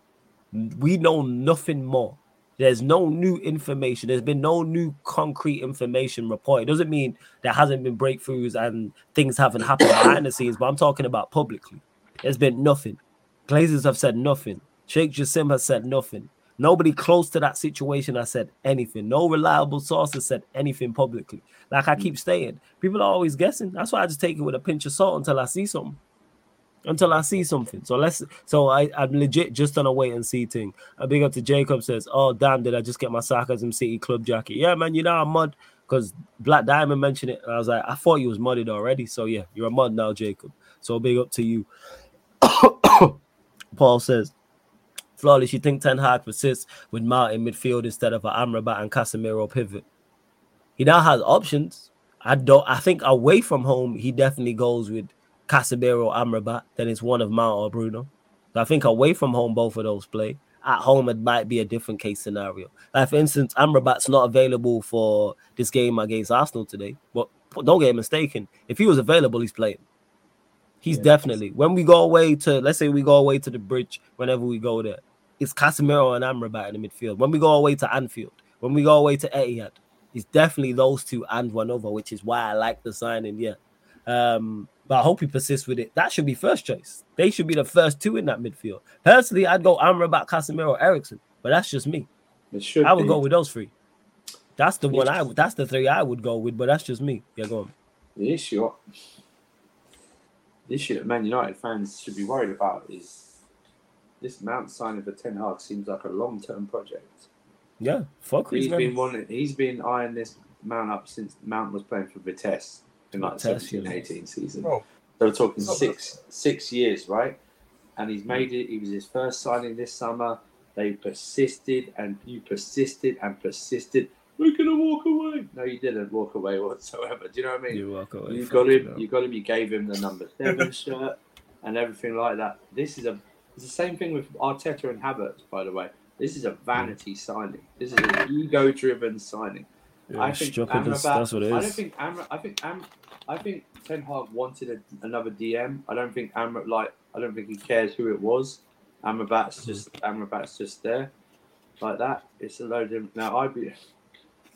we know nothing more. There's no new information. There's been no new concrete information reported. Doesn't mean there hasn't been breakthroughs and things haven't happened behind the scenes, but I'm talking about publicly. There's been nothing. Glazers have said nothing. Sheikh Jassim has said nothing. Nobody close to that situation has said anything. No reliable source has said anything publicly. Like I keep saying, people are always guessing. That's why I just take it with a pinch of salt until I see something. Until I see something. So let's so I, I'm legit just on a wait and see thing. A big up to Jacob says, Oh damn, did I just get my sarcasm city club jacket? Yeah, man, you know I'm mud because Black Diamond mentioned it. And I was like, I thought you was mudded already. So yeah, you're a mud now, Jacob. So big up to you. Paul says, Flawless, you think Ten Hag persists with Martin midfield instead of an Amrabat and Casemiro pivot? He now has options. I don't. I think away from home, he definitely goes with Casemiro, Amrabat. Then it's one of Mount or Bruno. I think away from home, both of those play. At home, it might be a different case scenario. Like for instance, Amrabat's not available for this game against Arsenal today. But don't get mistaken. If he was available, he's playing. He's
Yeah.
definitely when we go away to let's say we go away to the bridge whenever we go there, it's Casemiro and Amrabat in the midfield. When we go away to Anfield, when we go away to Etihad, it's definitely those two and one over, which is why I like the signing. Yeah, um, but I hope he persists with it. That should be first choice. They should be the first two in that midfield. Personally, I'd go Amrabat, Casemiro, Eriksen, but that's just me.
It should
I would
be.
go with those three. That's the one I. That's the three I would go with, but that's just me. Yeah, go on.
The issue, the issue that Man United fans should be worried about is this Mount signing for Ten Hag seems like a long-term project.
Yeah, fuck
He's
Chris man.
been wanting, he's been eyeing this Mount up since Mount was playing for Vitesse in like
Vitesse,
17,
yeah.
18 season.
Bro,
They were talking
It's not
six six years, right? And he's made it. He was his first signing this summer. They persisted and you persisted and persisted. We're gonna walk away. No, you didn't walk away whatsoever. Do you know what I mean?
You walk away.
You
fuck
got
you
him.
know.
You got him. You gave him the number seven shirt and everything like that. This is a. It's the same thing with Arteta and Havertz, by the way. This is a hmm. vanity signing. This is an ego-driven signing.
Yeah,
I think Amrabat-
that's what it
I don't think Amra, I think Am, I think Ten Hag wanted a, another DM. I don't think Amra like. I don't think he cares who it was. Amrabat's hmm. just Amrabat's just there, like that. It's a load of now. I'd be.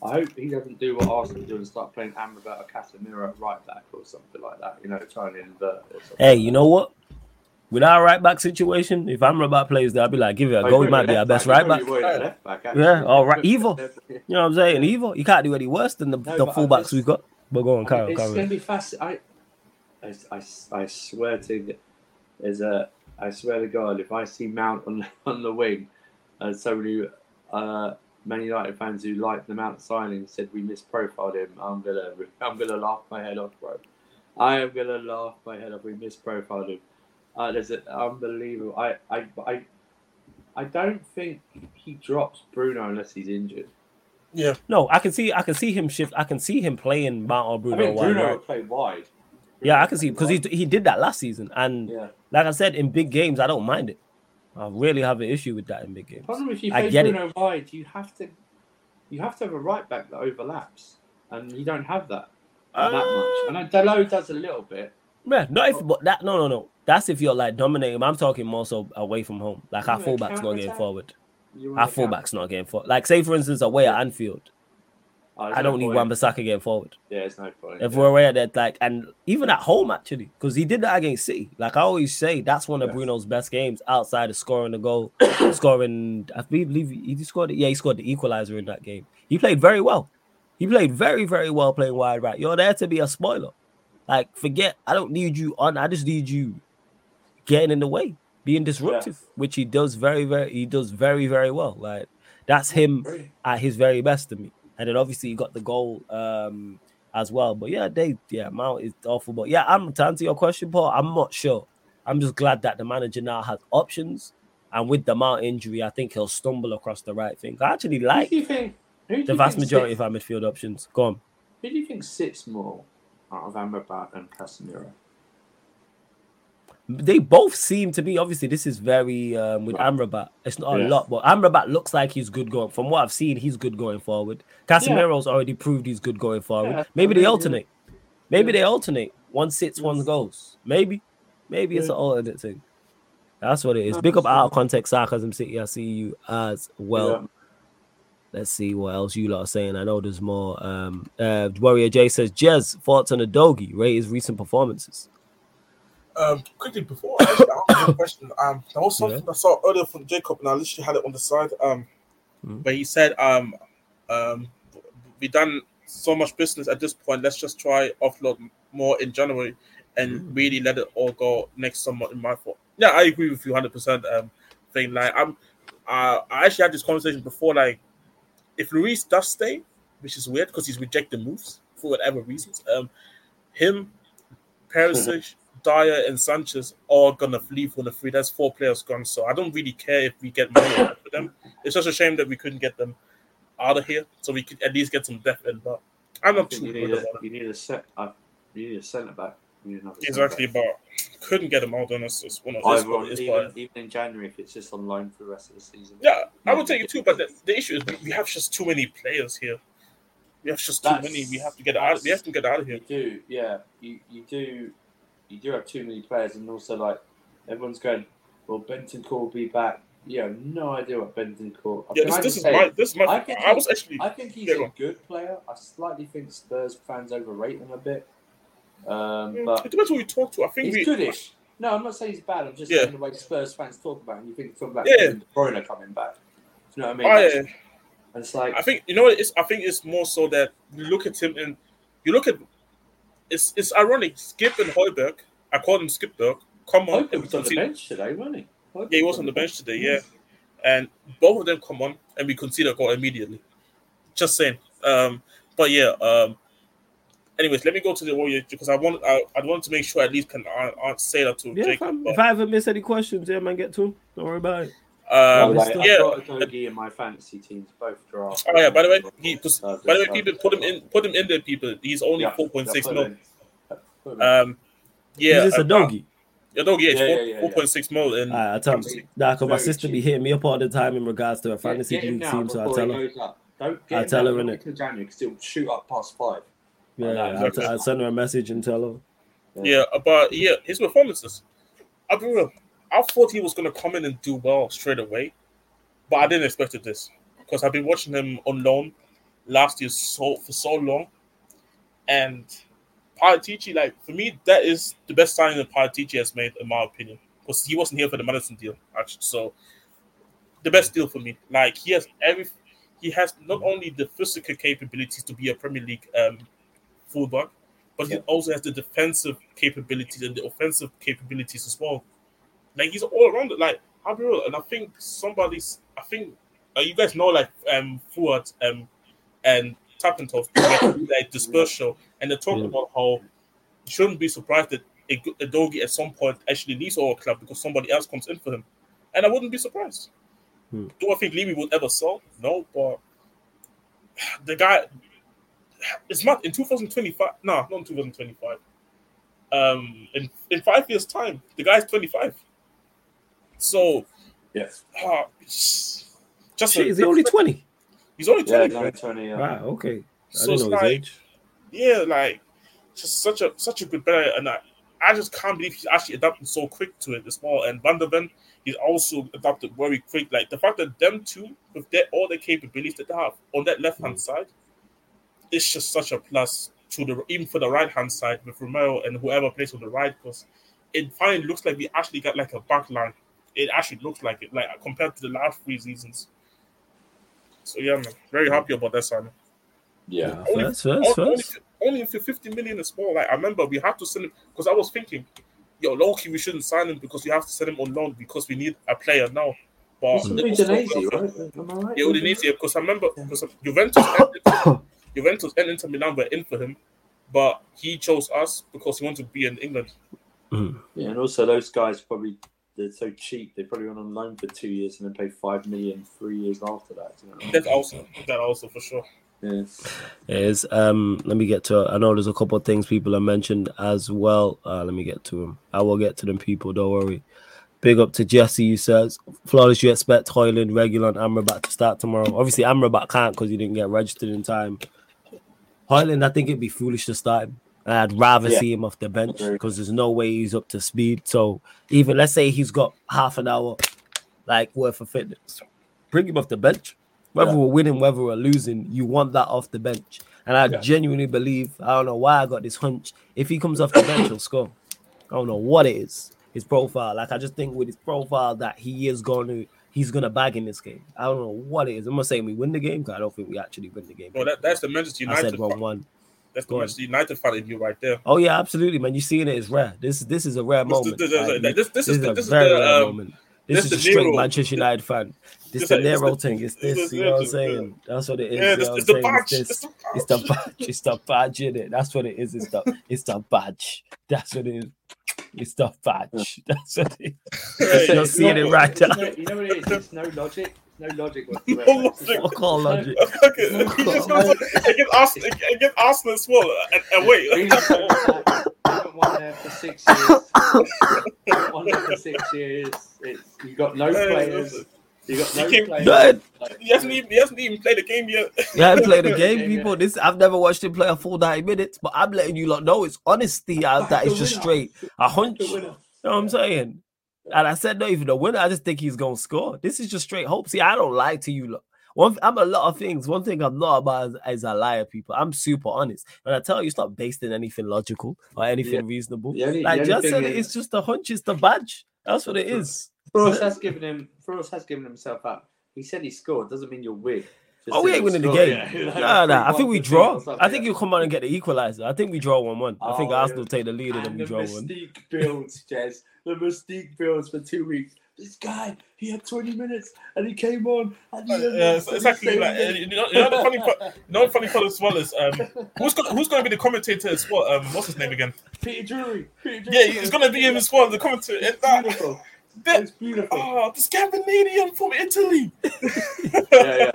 I hope he doesn't do what Arsenal do and start playing Amrabat or Casemiro at right back or something like that. You know, trying to invert. Or something
Hey, you know what? With our right back situation, if Amrabat plays there, I'll be like, give it a
that.
go.
Oh,
He might be our best
back.
right back.
probably wanted a left back,
Yeah, all right, evil. You know what I'm saying? Evil. You can't do any worse than the,
No,
the fullbacks
just-
we've got. But go on, Kyle.
it's going to be fast. I, I, I, I swear to, there's a, I swear to God, if I see Mount on on the wing, and so many uh, Man United fans who liked the Mount signing said we misprofiled him, I'm gonna, I'm gonna laugh my head off, bro. I am gonna laugh my head off. We misprofiled him. Uh, there's an unbelievable. I, I, I, I don't think he drops Bruno unless he's injured.
yeah,
No, I can see. I can see him shift. I can see him playing Mount or Bruno.
I think
wide
Bruno
right.
will play wide.
Yeah, I can see because he he did that last season, and
Yeah.
like I said, in big games, I don't mind it. I really have an issue with that in big games.
Problem if you
I
play
get it.
Bruno wide, you have to you have to have a right back that overlaps, and you don't have that that much. Uh. And then Dalot does a little bit.
Yeah, not if oh. but that no no no. That's if you're like dominating. I'm talking more so away from home. Like our
Yeah,
fullback's not getting forward. Our
wanna
fullback's not getting forward. Like say for instance away at Anfield.
Oh,
I don't need
point.
Wan-Bissaka getting forward.
Yeah, it's no point.
If we're away at that, like, and even at home actually, because he did that against City. Like I always say, that's one of
Yeah.
Bruno's best games outside of scoring the goal, scoring. I believe he he scored it. Yeah, he scored the equalizer in that game. He played very well. He played very very well playing wide right. You're there to be a spoiler. Like forget, I don't need you on. I just need you getting in the way, being disruptive, which he does very very. He does very very well. Like that's him at his very best to me. And then obviously you got the goal um as well. But yeah, they yeah, Mount is awful. But yeah, I'm to answer your question, Paul. I'm not sure. I'm just glad that the manager now has options. And with the Mount injury, I think he'll stumble across the right thing. I actually like
think?
The vast majority
sits,
of our midfield options. Go on.
Who do you think sits more out of Amrabat and Casemiro?
They both seem to be obviously this is very um with Amrabat. It's not a
Yeah.
lot, but Amrabat looks like he's good going from what I've seen, he's good going forward. Casemiro's already proved he's good going forward.
Yeah,
Maybe they
yeah.
alternate. Maybe
Yeah.
they alternate. One sits, one goes. Maybe. Maybe it's an alternate thing. That's what it is. Big up out of context sarcasm city. I see you as well.
Yeah.
Let's see what else you lot are saying. I know there's more. Um, uh, Warrior J says, Jez, thoughts on Udogie, rate his recent performances.
Um, quickly before I actually answer the question, um, there was something
Yeah.
I saw earlier from Jacob, and I literally had it on the side. Um,
But he said, um, um, we done so much business at this point. Let's just try offload more in January and really let it all go next summer. In my thought, yeah, I agree with you hundred percent. Um, thing like I'm, uh, I actually had this conversation before. Like, if Luis does stay, which is weird because he's rejected moves for whatever reasons. Um, him, Perisic, Dier, and Sanchez are gonna leave for the free. That's four players gone. So I don't really care if we get money for them. It's just a shame that we couldn't get them out of here, so we could at least get some depth in. But I'm not too worried about it.
you need a set. Uh, you need a centre back.
Exactly, but couldn't get them out. And it's, it's one of what
on, even, even in January if it's just on loan for the rest of the season.
yeah, I would take it too. But the, the issue is we, we have just too many players here. We have just too
That's-
many. We have to get out. We have to get out of here.
You do, yeah. You you do you do have too many players, and also like everyone's going. Well, Benton will be back. You have no idea what Bentancur.
Yeah, this,
I
this is
say,
my. This is my.
I
I,
think
was actually.
I think he's
Yeah,
a good player. I slightly think Spurs fans overrate him a bit. Um,
Mm,
but
it depends who you talk to. I think
he's
we.
goodish. No, I'm not saying he's bad. I'm just
Yeah.
saying the way Spurs fans talk about him. You think from like
Yeah.
Bruyne coming back. Do you know what I mean?
I,
That's- and it's like
I think you know what it is. I think it's more so that you look at him and you look at. It's it's ironic. Skipp and Højbjerg. I called him Skip Skipberg. Come on, and
was on the bench today, wasn't he? Hope
Yeah, he was on the bench today. Yeah, and both of them come on, and we concede a goal immediately. Just saying. Um, but yeah. Um, anyways, let me go to the Warriors because I want I, I want to make sure at least can I, I say that to
Yeah, if,
Jacob.
I'm-
But,
if I ever miss any questions, yeah, man, get to. Don't worry about it.
Um,
By way,
Mr.
I've
yeah.
got Udogie in my fantasy teams, both draft.
Oh yeah. By the way, he,
Uh,
by the way, people put him in. Put him in there. People. He's only
Yeah,
four point six
yeah, put
mil.
him in. Put him in.
Um, yeah.
Is this a
uh,
doggy?
Yeah, dog, yeah,
Yeah, yeah, yeah, yeah.
4.6 mil. And
I, I tell him,
fantasy.
nah, 'cause my
Very
sister be hitting me up all the time in regards to a fantasy
Get him
league team, so I
before
tell her.
Don't get
I
him
tell her,
in
innit?
until January because he'll shoot up past five.
yeah,
Oh,
I'll,
exactly.
send her a message and tell her.
Yeah, but yeah, his performances. I'll be real. I thought he was going to come in and do well straight away, but I didn't expect it this because I've been watching him on loan last year so for so long, and Paratici, like for me, that is the best signing that Paratici has made, in my opinion, because he wasn't here for the Maddison deal, actually. So the best deal for me. Like he has every, he has not only the physical capabilities to be a Premier League um, fullback, but he also has the defensive capabilities and the offensive capabilities as well. Like he's all around it. Like I'll be real, and I think somebody's. I think uh, you guys know like um Fuad um and Tappentov like show, and they talk
Yeah.
about how you shouldn't be surprised that a, Udogie at some point actually leaves our club because somebody else comes in for him, and I wouldn't be surprised.
Hmm.
Do I think Levy would ever sell? No, but the guy it's not in 2025. No, not in 2025. Um, in in five years' time, the guy's 25. So,
Yes.
uh, just
Shit, is he only 20?
he's only
Yeah,
20.
no, Tony. Uh,
Wow, okay. I
So
didn't
it's
know his
like,
age.
yeah, like just such a such a good player, and I, I just can't believe he's actually adapting so quick to it as well. And Van der Ven, he's also adapted very quick. Like the fact that them two, with their all the capabilities that they have on that left hand side, it's just such a plus to the even for the right hand side with Romero and whoever plays on the right, because it finally looks like we actually got like a back line. It actually looks like it, like compared to the last three seasons. So yeah, man, very happy about that signing.
yeah.
Only-
First, first,
only,
first.
only for 50 million is small. Like I remember we had to send him because I was thinking, yo, Loki, we shouldn't sign him because we have to send him on loan because we need a player now. But
It's
it was so
Udinese, right? Am I right?
Yeah, Udinese, because I remember because Juventus and Juventus and Inter Milan were in for him, but he chose us because he wanted to be in England. Mm.
Yeah, and also those guys probably they're so cheap. They probably went on loan for two years and then pay five million three years after that. You know?
That also, that also for sure.
Yeah.
is um let me get to i know there's a couple of things people have mentioned as well uh let me get to them i will get to them people don't worry big up to jesse who says flawless you expect Højlund, regular and amrabat to start tomorrow obviously amrabat can't because he didn't get registered in time Højlund, i think it'd be foolish to start him and i'd rather
Yeah.
see him off the bench because there's no way he's up to speed so even let's say he's got half an hour like worth of fitness bring him off the bench whether
Yeah.
we're winning, whether we're losing, you want that off the bench. And I
Yeah.
genuinely believe, I don't know why I got this hunch. If he comes off the bench, he'll score. I don't know what it is. His profile. Like I just think with his profile that he is going to he's gonna bag in this game. I don't know what it is. I'm not saying we win the game, because I don't think we actually win the game.
Well, that, that's the Manchester
I
United.
said one one.
That's the. Manchester United fan in you right there.
Oh yeah, absolutely, man. You seeing it is rare. This this is a rare
This-
moment.
this- this-
Like,
this- this
this
is
is
the-
a very
the,
rare
um,
moment. This is a straight
Nero.
Manchester United fan. This the
is- this
Nero thing. It's
this.
You know what I'm saying? That's what it is.
Yeah,
you
this,
know
it's
what
the
I'm saying?
badge.
It's
the
It's the
badge.
badge. It's the badge in it. That's what it is. It's the it's the badge. That's what it is. It's the badge. That's what it is.
Hey,
You're seeing it right now.
You know, you know what it is? There's no logic. No logic
No
whatsoever.
logic.
Fuck all logic.
Okay, he just goes against Arsenal, against Arsenal as well. And, and wait,
We haven't won there for six years. Haven't won there for six years. It's, you got no players. You got no
You came-
players.
Good.
He hasn't even he hasn't even played the game yet.
Yeah, I played the game, people. This I've never watched him play a full 90 minutes, but I'm letting you lot know it's honesty uh, out that
the
just straight a hunch. You know what I'm saying? And I said not even the winner. I just think he's gonna score. This is just straight hope. See, I don't lie to you. Lot. One, I'm a lot of things. One thing I'm not about is, is a liar, people. I'm super honest, and I tell you, it's not based in anything logical or anything
Yeah.
reasonable.
The only-
like
the
just
only
said,
thing
it,
is-
it's just a hunch. It's the badge. That's what it is.
Frost has given him. Frost has given himself up. He said he scored. Doesn't mean you'll win. Just
Oh, we ain't
you
winning the game.
yeah.
No, no. I think we draw. I think
yeah.
he'll come on and get the equalizer. I think we draw one-one. I think
Oh,
Arsenal
yeah.
take the lead and then we
the
draw one.
The mystique builds, Jez. The mystique builds for two weeks. This guy, he had 20 minutes and he came on. And he
Yeah, it's, it's actually like uh, you know, you know the funny part. You know the funny part as well is um who's gonna who's gonna be the commentator as well? Um, what's his name again?
Peter Drury. Peter Drury.
Yeah, he's gonna be him as well. The commentator.
It's
It's
beautiful.
That
It's beautiful.
oh, the Scandinavian from Italy.
Yeah, yeah.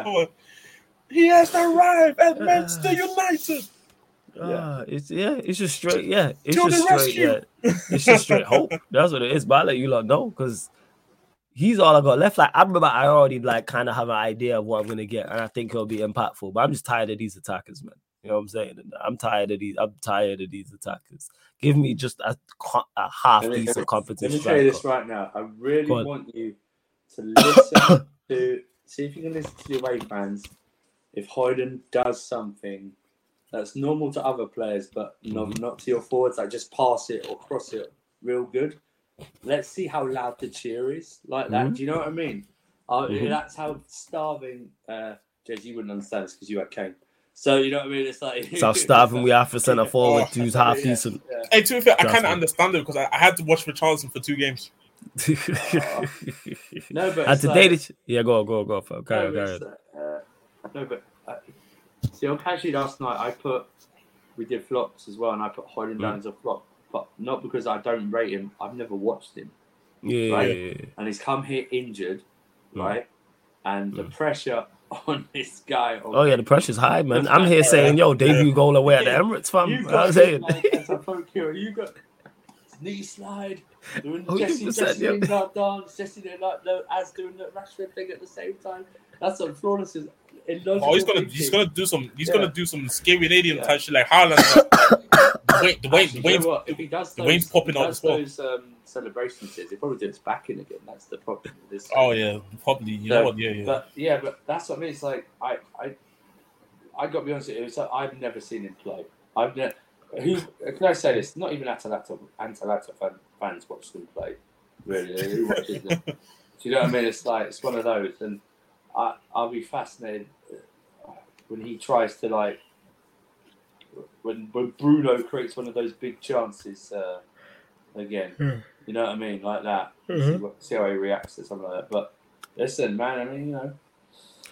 he has arrived at Manchester United.
Ah, it's yeah, it's just straight, yeah, it's
To
just
the
straight, yeah, it's just straight hope. That's what it is. But I let you lot know because he's all I got left. Like I remember, I already like kind of have an idea of what I'm gonna get, and I think it'll be impactful. But I'm just tired of these attackers, man. You know what I'm saying? I'm tired of these. I'm tired of these attackers. Give me just a, a half
me-
decent
Let me tell you this right now. I really want you to listen to see if you can listen to the away fans. If Højlund does something that's normal to other players, but not,
Mm-hmm.
not to your forwards, like just pass it or cross it real good. Let's see how loud the cheer is like that.
Mhm.
Do you know what I mean? Uh,
Mhm.
That's how starving. Uh, Jez, you wouldn't understand this because you had Kane. So you know what I mean? It's like
So starving we have for centre forward
Oh,
who's half
Yeah,
decent.
yeah.
Hey, to be fair, I
Trust
kind of understand it because I, I had to watch for Richarlison for two games.
No, but
and
it's
today,
like-
they- yeah, go on, go on, go on, fam. carry on,
no,
carry
but
on.
it's, uh, no, but uh, see, on Patchy last night, I put we did flops as well, and I put Højlund
Mm.
down as a flop, but not because I don't rate him. I've never watched him,
Yeah,
Right.
yeah, yeah,
and he's come here injured,
Mm.
right? And the
Mm.
pressure on this guy.
Oh yeah, the pressure's high, man. I'm here saying, yo, debut goal away at the Emirates, fam.
You
I'm
got
saying.
like, a you got knee slide, doing
Oh,
Jesse, Jesse
yeah.
Lingard dance, Jesse doing like the as doing the Rashford thing at the same time. That's what flawless is.
Oh, he's gonna he's gonna do some he's
Yeah.
gonna do some scary Canadian
Yeah.
type shit like Haaland. Wait, the Wayne,
Actually,
the
you know what? If he does those,
Wayne's popping
he
up
does
as well.
those um, celebrations, he'll probably do his back in again. That's the problem. With this
Oh yeah, probably. You
So,
know what? Yeah, yeah.
But yeah, but that's what I mean. It's like I, I, I got to be honest with you. It's like I've never seen him play. I've never. Who can I say this? Not even Atalanta, Atalanta fan, fans watch them play. Really, who watches them? Do you know what I mean? It's like it's one of those, and I, I'll be fascinated uh, when he tries to like when when Bruno creates one of those big chances uh, again.
Hmm.
You know what I mean, like that.
Mhm.
See, what, see how he reacts to something like that. But listen, man. I mean, you know.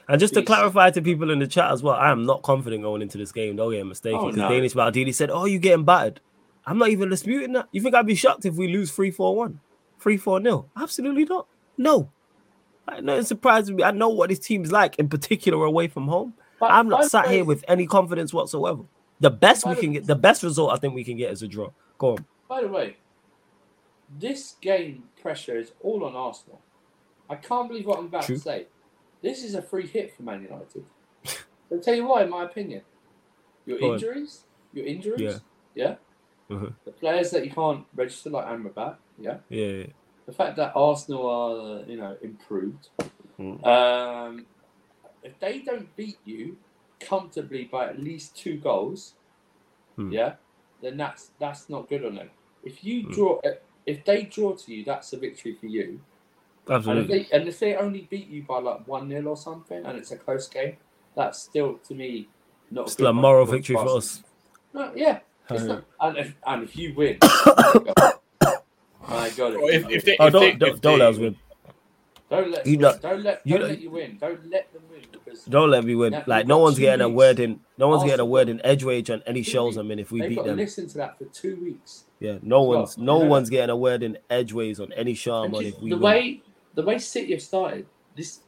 And just to clarify to people in the chat as well, I am not confident going into this game. Don't get mistaken.
Oh, no.
Danish Maldini said, "Oh, you getting battered." I'm not even disputing that. You think I'd be shocked if we lose 3-4-1, 3-4-0? Absolutely not. No. Like, nothing surprises me. I know what this team's like, in particular away from home.
But-
I'm not sat
way-
here with any confidence whatsoever. The best we can get, the best result I think we can get is a draw. Go on.
By the way, this game pressure is all on Arsenal. I can't believe what I'm about
True.
to say. This is a free hit for Man United. I'll tell you why, in my opinion. Your
Go on.
injuries, your injuries,
Yeah.
yeah.
Mhm.
The players that you can't register, like Amrabat, yeah.
Yeah, yeah.
The fact that Arsenal are, you know, improved.
Mm.
Um, if they don't beat you comfortably by at least two goals,
Hmm.
yeah, then that's that's not good on them. If you
Hmm.
draw, if they draw to you, that's a victory for you. And if
absolutely.
they and if they only beat you by like one 0 or something, and it's a close game, that's still to me not
Still a moral victory for us.
No, yeah, not, and if and if you win, my God, my God,
if, if they,
Oh,
if
don't
if
don't,
they,
don't let us win.
don't let
you
you
don't-
don't let
you
don't
don't-
let you win. Don't let them win because
Don't let me win.
Yeah,
like no one's
two
getting a word in. No one's getting a word in Edgewage on any
Two
shows.
weeks.
I mean, if we
they've
beat
got
them,
listen to that for two weeks.
yeah, no
Well,
one's no
you know-
one's getting a word in Edgeways on any show.
And
Man, if we
the
win.
way the way City have started, this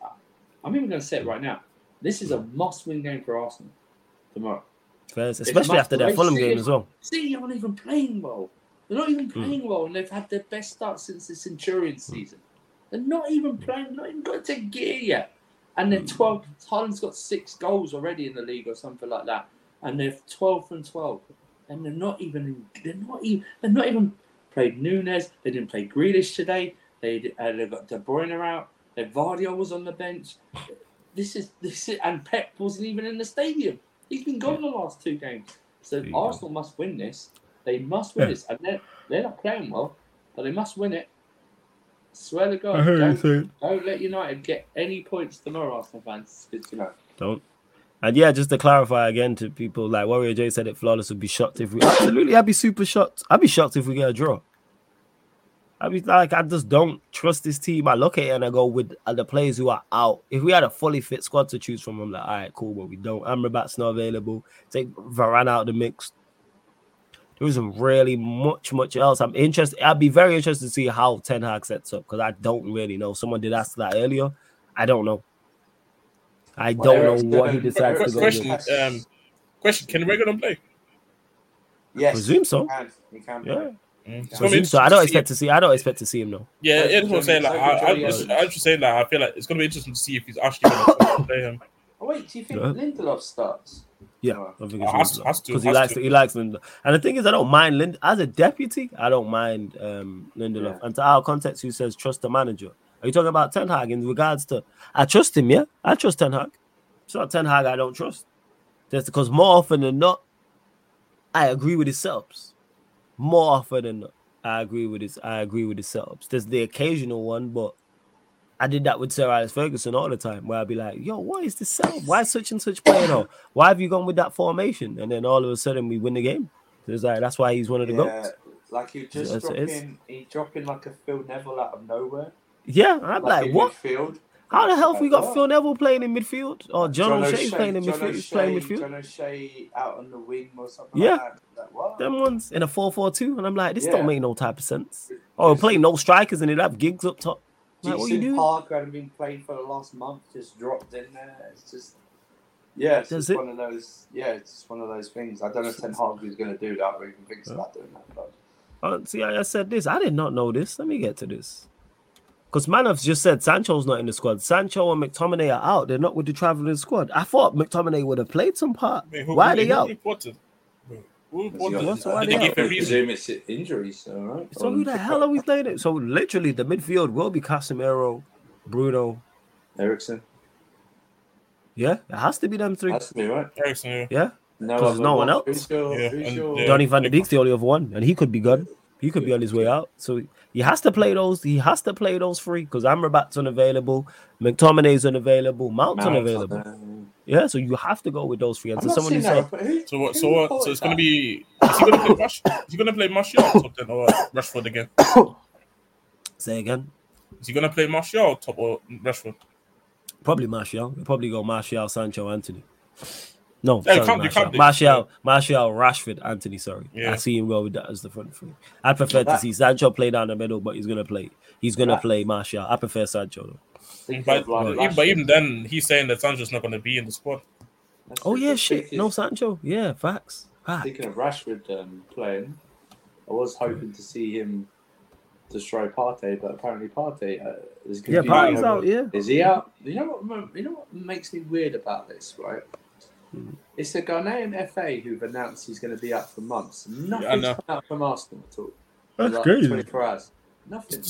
I'm even going to say it right now. This is a must-win game for Arsenal tomorrow.
First, especially after
the
that Fulham
City
game as well.
City aren't even playing well. They're not
Hmm.
even playing well, and they've had their best start since the Centurion season. They're not even playing, not even got to gear yet. And they're
Hmm.
12. Haaland's got six goals already in the league or something like that. And they're 12 from 12. And they're not even, they're not even, they're not even played Nunes. They didn't play Grealish today. They, uh, they've got De Bruyne out. Their Gvardiol was on the bench. This is, this is, and Pep wasn't even in the stadium. He's been gone the last two games. So
go.
Arsenal must win this. They must win
Yeah.
this. And they're, they're not playing well, but they must win it. Swear to God.
I heard you
don't, don't let United get any points tomorrow, Arsenal fans. It's, know,
Don't. And yeah, just to clarify again to people, like Warrior J said it flawless would be shocked if we absolutely I'd be super shocked. I'd be shocked if we get a draw. I'd be like, I just don't trust this team. I look at it and I go with the players who are out. If we had a fully fit squad to choose from, I'm like, all right, cool, but we don't. Amrabat's not available. Take Varane out of the mix. There isn't really much, much else. I'm interested. I'd be very interested to see how Ten Hag sets up because I don't really know. Someone did ask that earlier. I don't know. I
Well,
don't
Eric's
know what he decides to go
question,
with.
um, question: Can Regan play?
yes,
Presume so.
he can. He can
Yeah.
Mm. It's
I
gonna be
Presume so. I don't
interesting
expect to see. I don't expect to see him though.
Yeah, yeah, that's what I'm saying. Like,
so
I, I,
Johnny
just,
Evans.
I just saying that I feel like it's gonna be interesting to see if he's actually gonna play him.
Oh, wait, do you think
Yeah.
Lindelof starts?
Yeah,
Oh.
I think
Uh,
it's because he likes
to.
he likes Lindelof. And the thing is, I don't mind Lind as a deputy. I don't mind um Lindelof.
Yeah.
And to our context, who says trust the manager? Are you talking about Ten Hag in regards to? I trust him. Yeah, I trust Ten Hag. It's not Ten Hag I don't trust. Just because more often than not, I agree with his setups. More often than not, I agree with his. I agree with his setups. There's the occasional one, but I did that with Sir Alex Ferguson all the time, where I'd be like, "Yo, what is this? Why such and such playing on? Why have you gone with that formation?" And then all of a sudden, we win the game. So it's like that's why he's one of the
Yeah,
goats.
like he just
Yes, it
drop
is.
he drop in like a Phil Neville out of nowhere.
Yeah, I'm like,
in
what?
Midfield.
How the hell have we got
Like,
Phil Neville playing in midfield? Or John, O'Shea's
O'Shea-
playing in
John
midfield? He's playing
O'Shea-
midfield.
John O'Shea out on the wing or something
Yeah.
like that. Like, what?
Them ones in a 4-4-2, and I'm like, this
Yeah.
don't make no type of sense. Oh, or we're playing no strikers and it have Giggs up top. Like, what doing?
Parker hadn't been playing for the last month, just dropped in there. It's just, yeah, it's
Does
just
it?
one of those. Yeah, it's just one of those things. I don't know if Ten Hag is going to do that or even thinks
Yeah.
about doing that. But
Uh, see, I I said this. I did not know this. Let me get to this. Because Manov's just said Sancho's not in the squad. Sancho and McTominay are out. They're not with the traveling squad. I thought McTominay would have played some part.
Wait, who-
Why are they
who
out?
reported? Who
Has he
reported?
got-
So why they
they give
I
a reason?
it's injuries, all right?
So who the hell are we playing it? So literally, the midfield will be Casemiro, Bruno.
Eriksen.
Yeah, it has to be them three.
Has to be right.
Eriksen, yeah.
Yeah,
No,
'Cause there's no one else.
Who's your,
Yeah,
who's
and,
your,
yeah.
Donny van de Beek's the only other one, and he could be good. He could be on his way out. So he has to play those. He has to play those three because Amrabat's unavailable, McTominay's unavailable, Mount's
Mount,
unavailable. Yeah, so you have to go with those three. And
I'm
so someone who said,
that, but who-
So what? So what? So it's gonna be. Is he gonna play Marsh? Is he gonna play Martial top then or Rashford again?
say again,
Is he gonna play Martial top or Rashford?
probably Martial. He'll probably go Martial, Sancho, Antony. No,
Yeah,
sorry,
can't- you
Martial.
can't do-
Martial, Martial, Rashford, Antony. Sorry,
Yeah.
I see him go with that as the front three. I'd prefer to
That-
see Sancho play down the middle, but he's gonna play. He's gonna
That-
play Martial. I prefer Sancho though.
Think
But, even, but even then, he's saying that Sancho's not gonna be in the squad.
That's
Oh yeah, shit.
speaking-
No Sancho. Yeah, facts. Fact.
Speaking of Rashford um, playing, I was hoping to see him destroy Partey, but apparently Partey uh, is
Yeah,
confused
Partey's
over-
out. Yeah.
Is he out? You know what? You know what makes me weird about this, right?
Hmm.
It's the Ghanaian FA who've announced he's going to be out for months. Nothing's
Yeah,
come out from Arsenal at all.
That's
Like,
crazy.
24 hours. Nothing.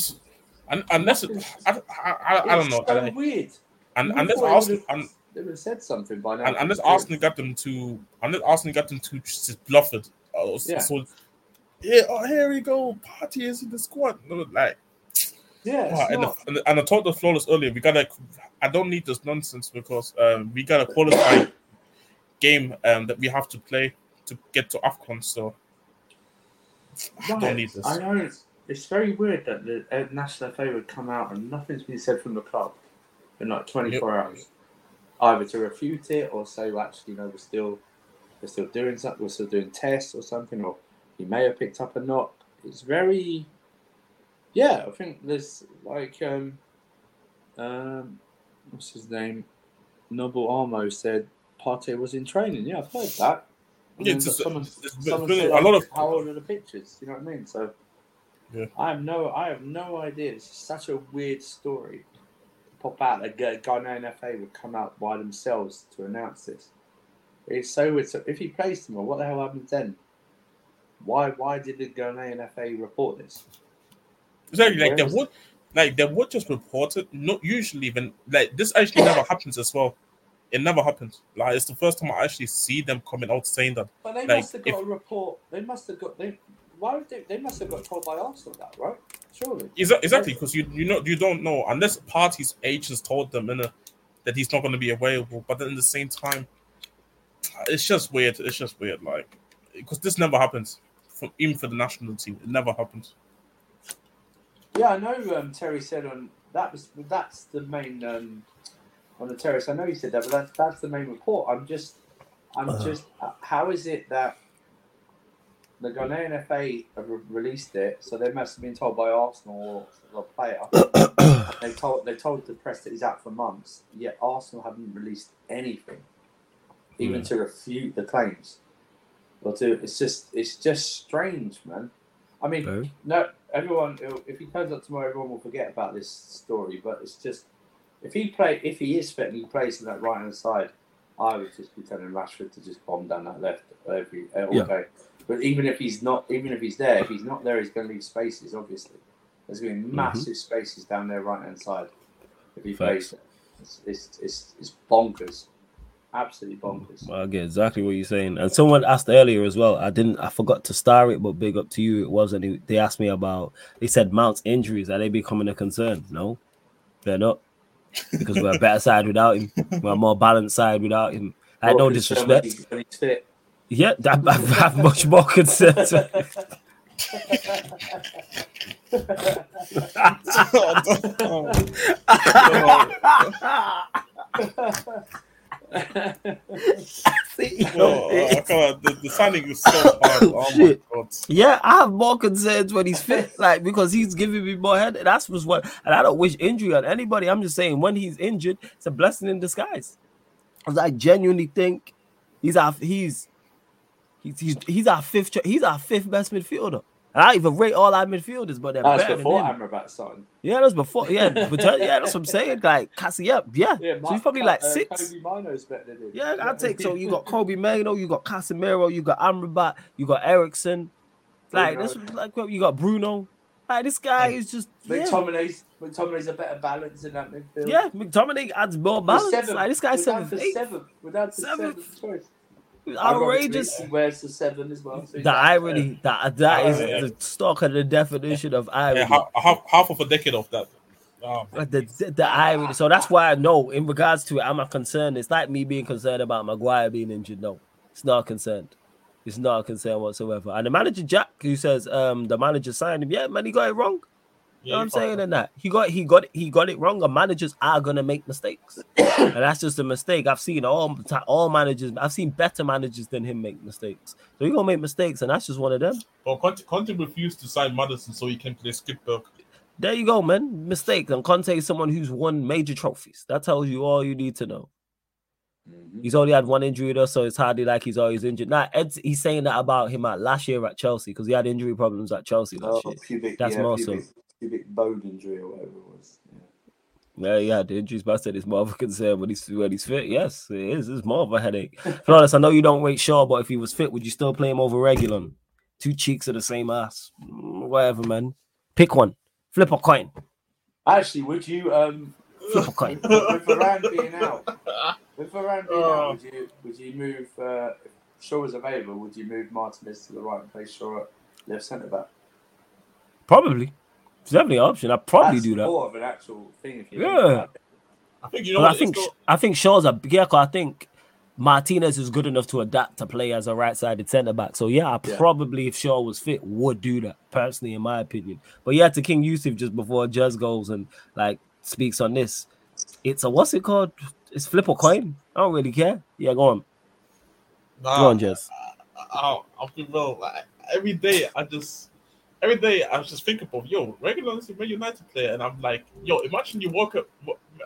And unless it, I, I, I, I don't know.
So
I-
weird.
and unless Arsenal, and,
They would have said something by now.
and unless Arsenal got them to, unless Arsenal got them to just bluff it. Oh,
Yeah.
so, yeah. Oh, here we go. Partey is in the squad. Like,
Yeah,
wow, and, the, and, the- and I told the flawless earlier. We gotta. I don't need this nonsense because um, we got a qualified game um, that we have to play to get to Afcon. So I don't need this.
I know. It's very weird that the uh, national FA would come out and nothing's been said from the club in like 24 hours, either to refute it or say, well, actually, you know, we're still we're still doing something, we're still doing tests or something, or he may have picked up a knock. It's very, yeah. I think there's like, um, um, what's his name? Noble Armo said Partey was in training. Yeah, I've heard that. And
Yeah,
then
it's just-
someone,
it's
someone said,
a lot of-
how old are the pictures? You know what I mean? So
Yeah.
I have no, I have no idea. It's such a weird story. to Pop out a Ghanaian FA would come out by themselves to announce this. It's so weird. So if he plays tomorrow, what the hell happens then? Why, why did the Ghanaian FA report this?
Exactly, like they would, like they would just report it. Not usually, even like this actually never happens as well. It never happens. Like it's the first time I actually see them coming out saying that.
But they
Like,
must have got
if-
a report. They must have got. They, why would they? They must have got told by Arsenal that, right? Surely.
Exactly, because you you know you don't know unless Partey's agents told them in a, that he's not going to be available. But then at the same time, it's just weird. It's just weird, like because this never happens. For, even for the national team, it never happens.
Yeah, I know. Um, Terry said on that was that's the main um, on the terrace. I know he said that, but that's that's the main report. I'm just, I'm
Uh.
just. uh, How is it that the Ghanaian FA have released it? So they must have been told by Arsenal or a player. they told they told the press that he's out for months. Yet Arsenal haven't released anything, even
Yeah.
to refute the claims. Or to uh, it's just it's just strange, man. I mean,
Very.
no, everyone. If he turns up tomorrow, everyone will forget about this story. But it's just if he play, if he is fit and he plays on that right hand side, I would just be telling Rashford to just bomb down that left every all
Yeah.
day. But even if he's not, even if he's there, if he's not there, he's going to leave spaces. Obviously, there's going to be massive spaces down their right hand side if he
Mm-hmm. Facts.
plays. there. It's, it's it's it's bonkers, absolutely bonkers.
Well, I get exactly what you're saying. And someone asked earlier as well. I didn't. I forgot to star it, but big up to you. It was, and they asked me about. They said Mount's injuries are they becoming a concern? No, they're not, because we're a better side without him. We're a more balanced side without him. I had no
More concerned when
disrespect.
when he's fit.
Yeah, I, I have much more concern. See,
Oh, the, the signing is so hard. Oh, oh my
Shit.
god.
Yeah, I have more concerns when he's fit, like because he's giving me more head. That's was what, and I don't wish injury on anybody. I'm just saying when he's injured, it's a blessing in disguise. 'Cause I genuinely think he's he's he's he's, he's our fifth he's our fifth best midfielder. And I even rate all our midfielders, but they're
That's
better
before
than him.
Amrabat signed.
Yeah, that's before. Yeah, but yeah, that's what I'm saying. Like Cassie, yeah, yeah.
Yeah,
so he's probably like
uh,
six.
Kobbie Mainoo's better than him.
Yeah, I take so you got Kobbie Mainoo, you got Casemiro, you got Amrabat, you got Eriksen. Like
Bruno.
this, like you got Bruno. Like this guy is just yeah,
McTominay's McTominay's a better balance in that midfield.
yeah. McTominay adds more balance. Like this guy's seventh,
seventh. We're down to
Seventh.
seventh choice.
Outrageous.
Ironically, Where's the seven as well? So he's
The
out
irony that that is
Yeah.
the stock of the definition of
Yeah,
irony.
half, half, half of a decade of that. Oh,
Like the, the, the irony. So that's why I know in regards to it, I'm not concerned. It's like me being concerned about Maguire being injured. No, it's not concerned. It's not a concern whatsoever. And the manager Jack, who says um the manager signed him, yeah, man, he got it wrong. You know what I'm saying in that he got he got he got it wrong. And managers are gonna make mistakes, and that's just a mistake. I've seen all all managers. I've seen better managers than him make mistakes. So he gonna make mistakes, and that's just one of them.
Well, Conte, Conte refused to sign Maddison so he can play Skipberg.
There you go, man. Mistakes. And Conte is someone who's won major trophies. That tells you all you need to know.
Mhm.
He's only had one injury though, so it's hardly like he's always injured. Now Ed's he's saying that about him at last year at Chelsea because he had injury problems at Chelsea last
Oh,
year.
pubic,
That's
yeah,
more so.
Pubic, bone injury or whatever it was. Yeah.
Yeah, yeah, the injuries, but I said it's more of a concern when he's when he's fit. Yes, it is. It's more of a headache. Flawless, I know you don't rate Shaw, but if he was fit, would you still play him over Reguilon? Two cheeks of the same ass. Mm, Whatever, man. Pick one. Flip a coin.
Actually, would you um
Flip a coin.
with Varane being out, with Varane being
Oh.
out, would you would you move uh, if Shaw was available? Would you move Martinez to the right and play Shaw at left centre back?
Probably. It's definitely an option. I'd probably
That's
do that.
More of an actual thing. If you
Yeah.
think about it.
I think you know
But I think
it's
I think Shaw's a yeah, 'cause I think Martinez is good enough to adapt to play as a right-sided centre back. So yeah, I
Yeah.
probably if Shaw was fit would do that personally, in my opinion. But yeah, to King Yusuf just before Jez goes and like speaks on this, it's a what's it called? It's flip a coin. I don't really care. Yeah, go on,
Nah,
go on, Jez.
I'll, I'll be real. Like, every day, I just, every day, I was just thinking of yo, regular is a Man United player, and I'm like, yo, imagine you woke up,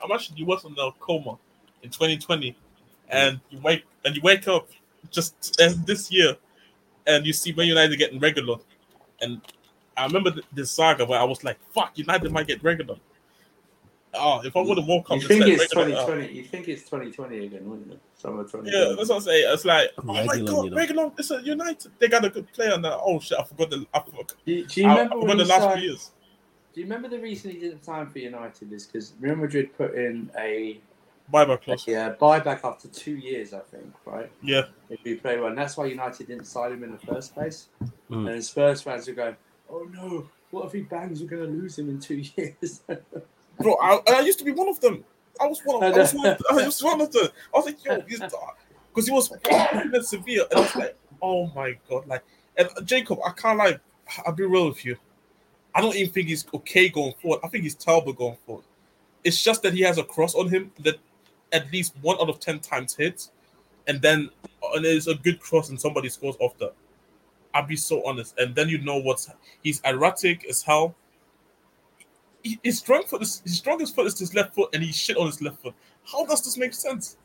imagine you was in a coma in 2020, and you wake and you wake up just this year, and you see Man United getting regular, and I remember th- this saga where I was like, fuck, United might get regular. Oh, if I would have woke up,
You think it's 2020? You think it's 2020 again, wouldn't you? Summer 2020.
Yeah, that's what I'm saying. It's like, oh my god,
you know.
Reguilon, it's a United. They got a good player now. Oh shit, I forgot the. I forgot,
Do, you- do you
I, I
remember
forgot
when
the last
signed-
few years.
Do you remember the reason he didn't sign for United is because Real Madrid put in a,
Buyback clause.
yeah buyback after two years, I think, right?
Yeah,
If he played well, and that's why United didn't sign him in the first place.
Mm.
And his first fans were going, "Oh no, what if he bangs? We're going to lose him in two years."
bro. I, I used to be one of them. I was one of. Them. I was one of, I was one of them. I was like, yo, because he was in Sevilla, and I was like, oh my god, like, and Jacob, I can't like, I'll be real with you. I don't even think he's okay going forward. I think he's terrible going forward. It's just that he has a cross on him that at least one out of ten times hits, and then and it's a good cross and somebody scores off that. I'll be so honest, and then you know what's he's erratic as hell. He- His strong foot is his strongest foot is his left foot, and he shit on his left foot. How does this make sense?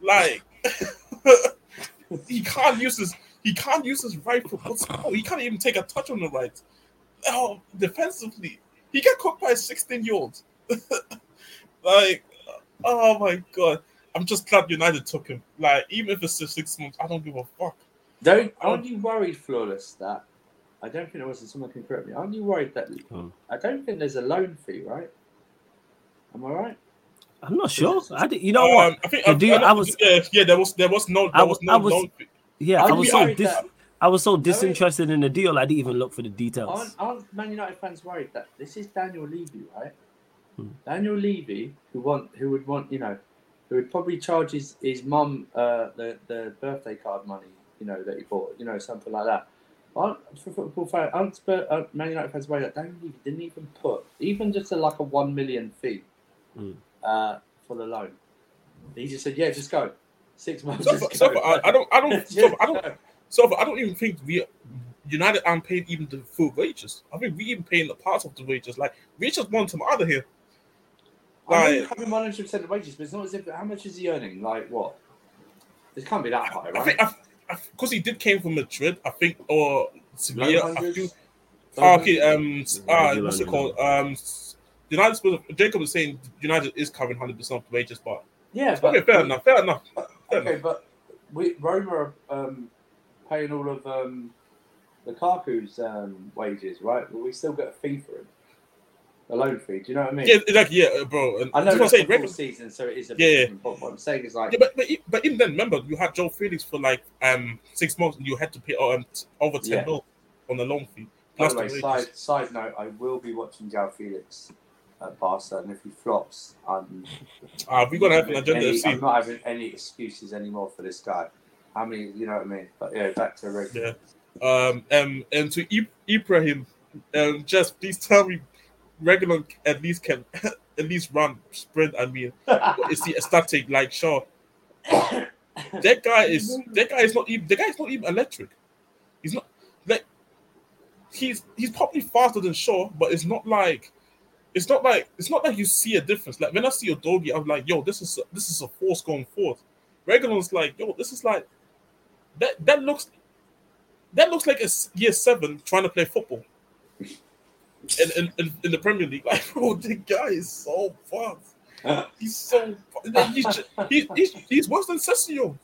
Like he can't use his he can't use his right foot. What's, oh, he can't even take a touch on the right. Oh, defensively, he got caught by a 16 year old. like, oh my god. I'm just glad United took him. Like, even if it's just six months, I don't give a fuck.
don't um, aren't you worried, Flawless, that I don't think there wasn't someone can correct me. Aren't you worried that
Hmm.
I don't think there's a loan fee, right? Am I right?
I'm not sure. I did, you know what?
Um, I think
The
I,
deal-
I,
I was-
yeah, yeah, there was there was no there
I
was
was-
no
I was-
loan fee.
Yeah, I was so dis-
that-
I was so disinterested in the deal. I didn't even look for the details.
Aren't, aren't Man United fans worried that this is Daniel Levy, right?
Hmm.
Daniel Levy, who want, who would want, you know, who would probably charge his his mum uh, the the birthday card money, you know, that he bought, you know, something like that. Aren't for football fans, aren't Spurs, uh, Man United fans worried that Daniel Levy didn't even put even just a, like a one million fee
Hmm.
uh, for the loan. He just said, "Yeah, just go." Six months.
So,
just
so
go.
I, I don't I don't
Just
so I don't. So I don't even think we United aren't paying even the full wages. I think we even paying the part of the wages. Like we just want him out of here.
I mean,
Like-
having one hundred percent of wages, but it's not as if how much is he earning? Like what? It can't be that high,
I
right?
think because he did came from Madrid, I think, or Sevilla.
Low
I think,
Low
ah, okay, um, uh, what's it called? Um, United. supposed Jacob was saying United is covering hundred percent of the wages, but
yeah,
okay,
but
fair enough, fair enough. fair
okay, but we Roma are um, paying all of um, Lukaku's um, wages, right? But we still get a fee for him, a loan fee. Do you know what I mean?
Yeah, exactly, yeah, uh, bro. And
I know
that's
it's
saying.
the
Regular-
season, so it is a
Yeah,
bit
yeah.
but what I'm saying is like,
Yeah, but but, but even then, remember you had João Félix for like um six months, and you had to pay um, over ten
Yeah.
mil on the loan fee.
by the
the
way, side side note, I will be watching João Félix at Barca, and if he flops, I'm
Uh, we're gonna have an agenda
any, I'm not having any excuses anymore for this guy. How many, you know what I mean? But yeah, back to regular.
Yeah. Um, um, and to Ibrahim, um, just please tell me, regular at least can at least run sprint. I mean, is he static like Shaw? That guy is that guy is not even the guy is not even electric. He's not like he's he's probably faster than Shaw, but it's not like it's not like it's not like you see a difference. Like when I see Udogie, I'm like, yo, this is a, this is a force going forth. Reguilon's like, yo, this is like that. That looks that looks like a year seven trying to play football in, in, in, in the Premier League. Like, bro, the guy is so fast. He's so he's, he, he's he's worse than Sessio.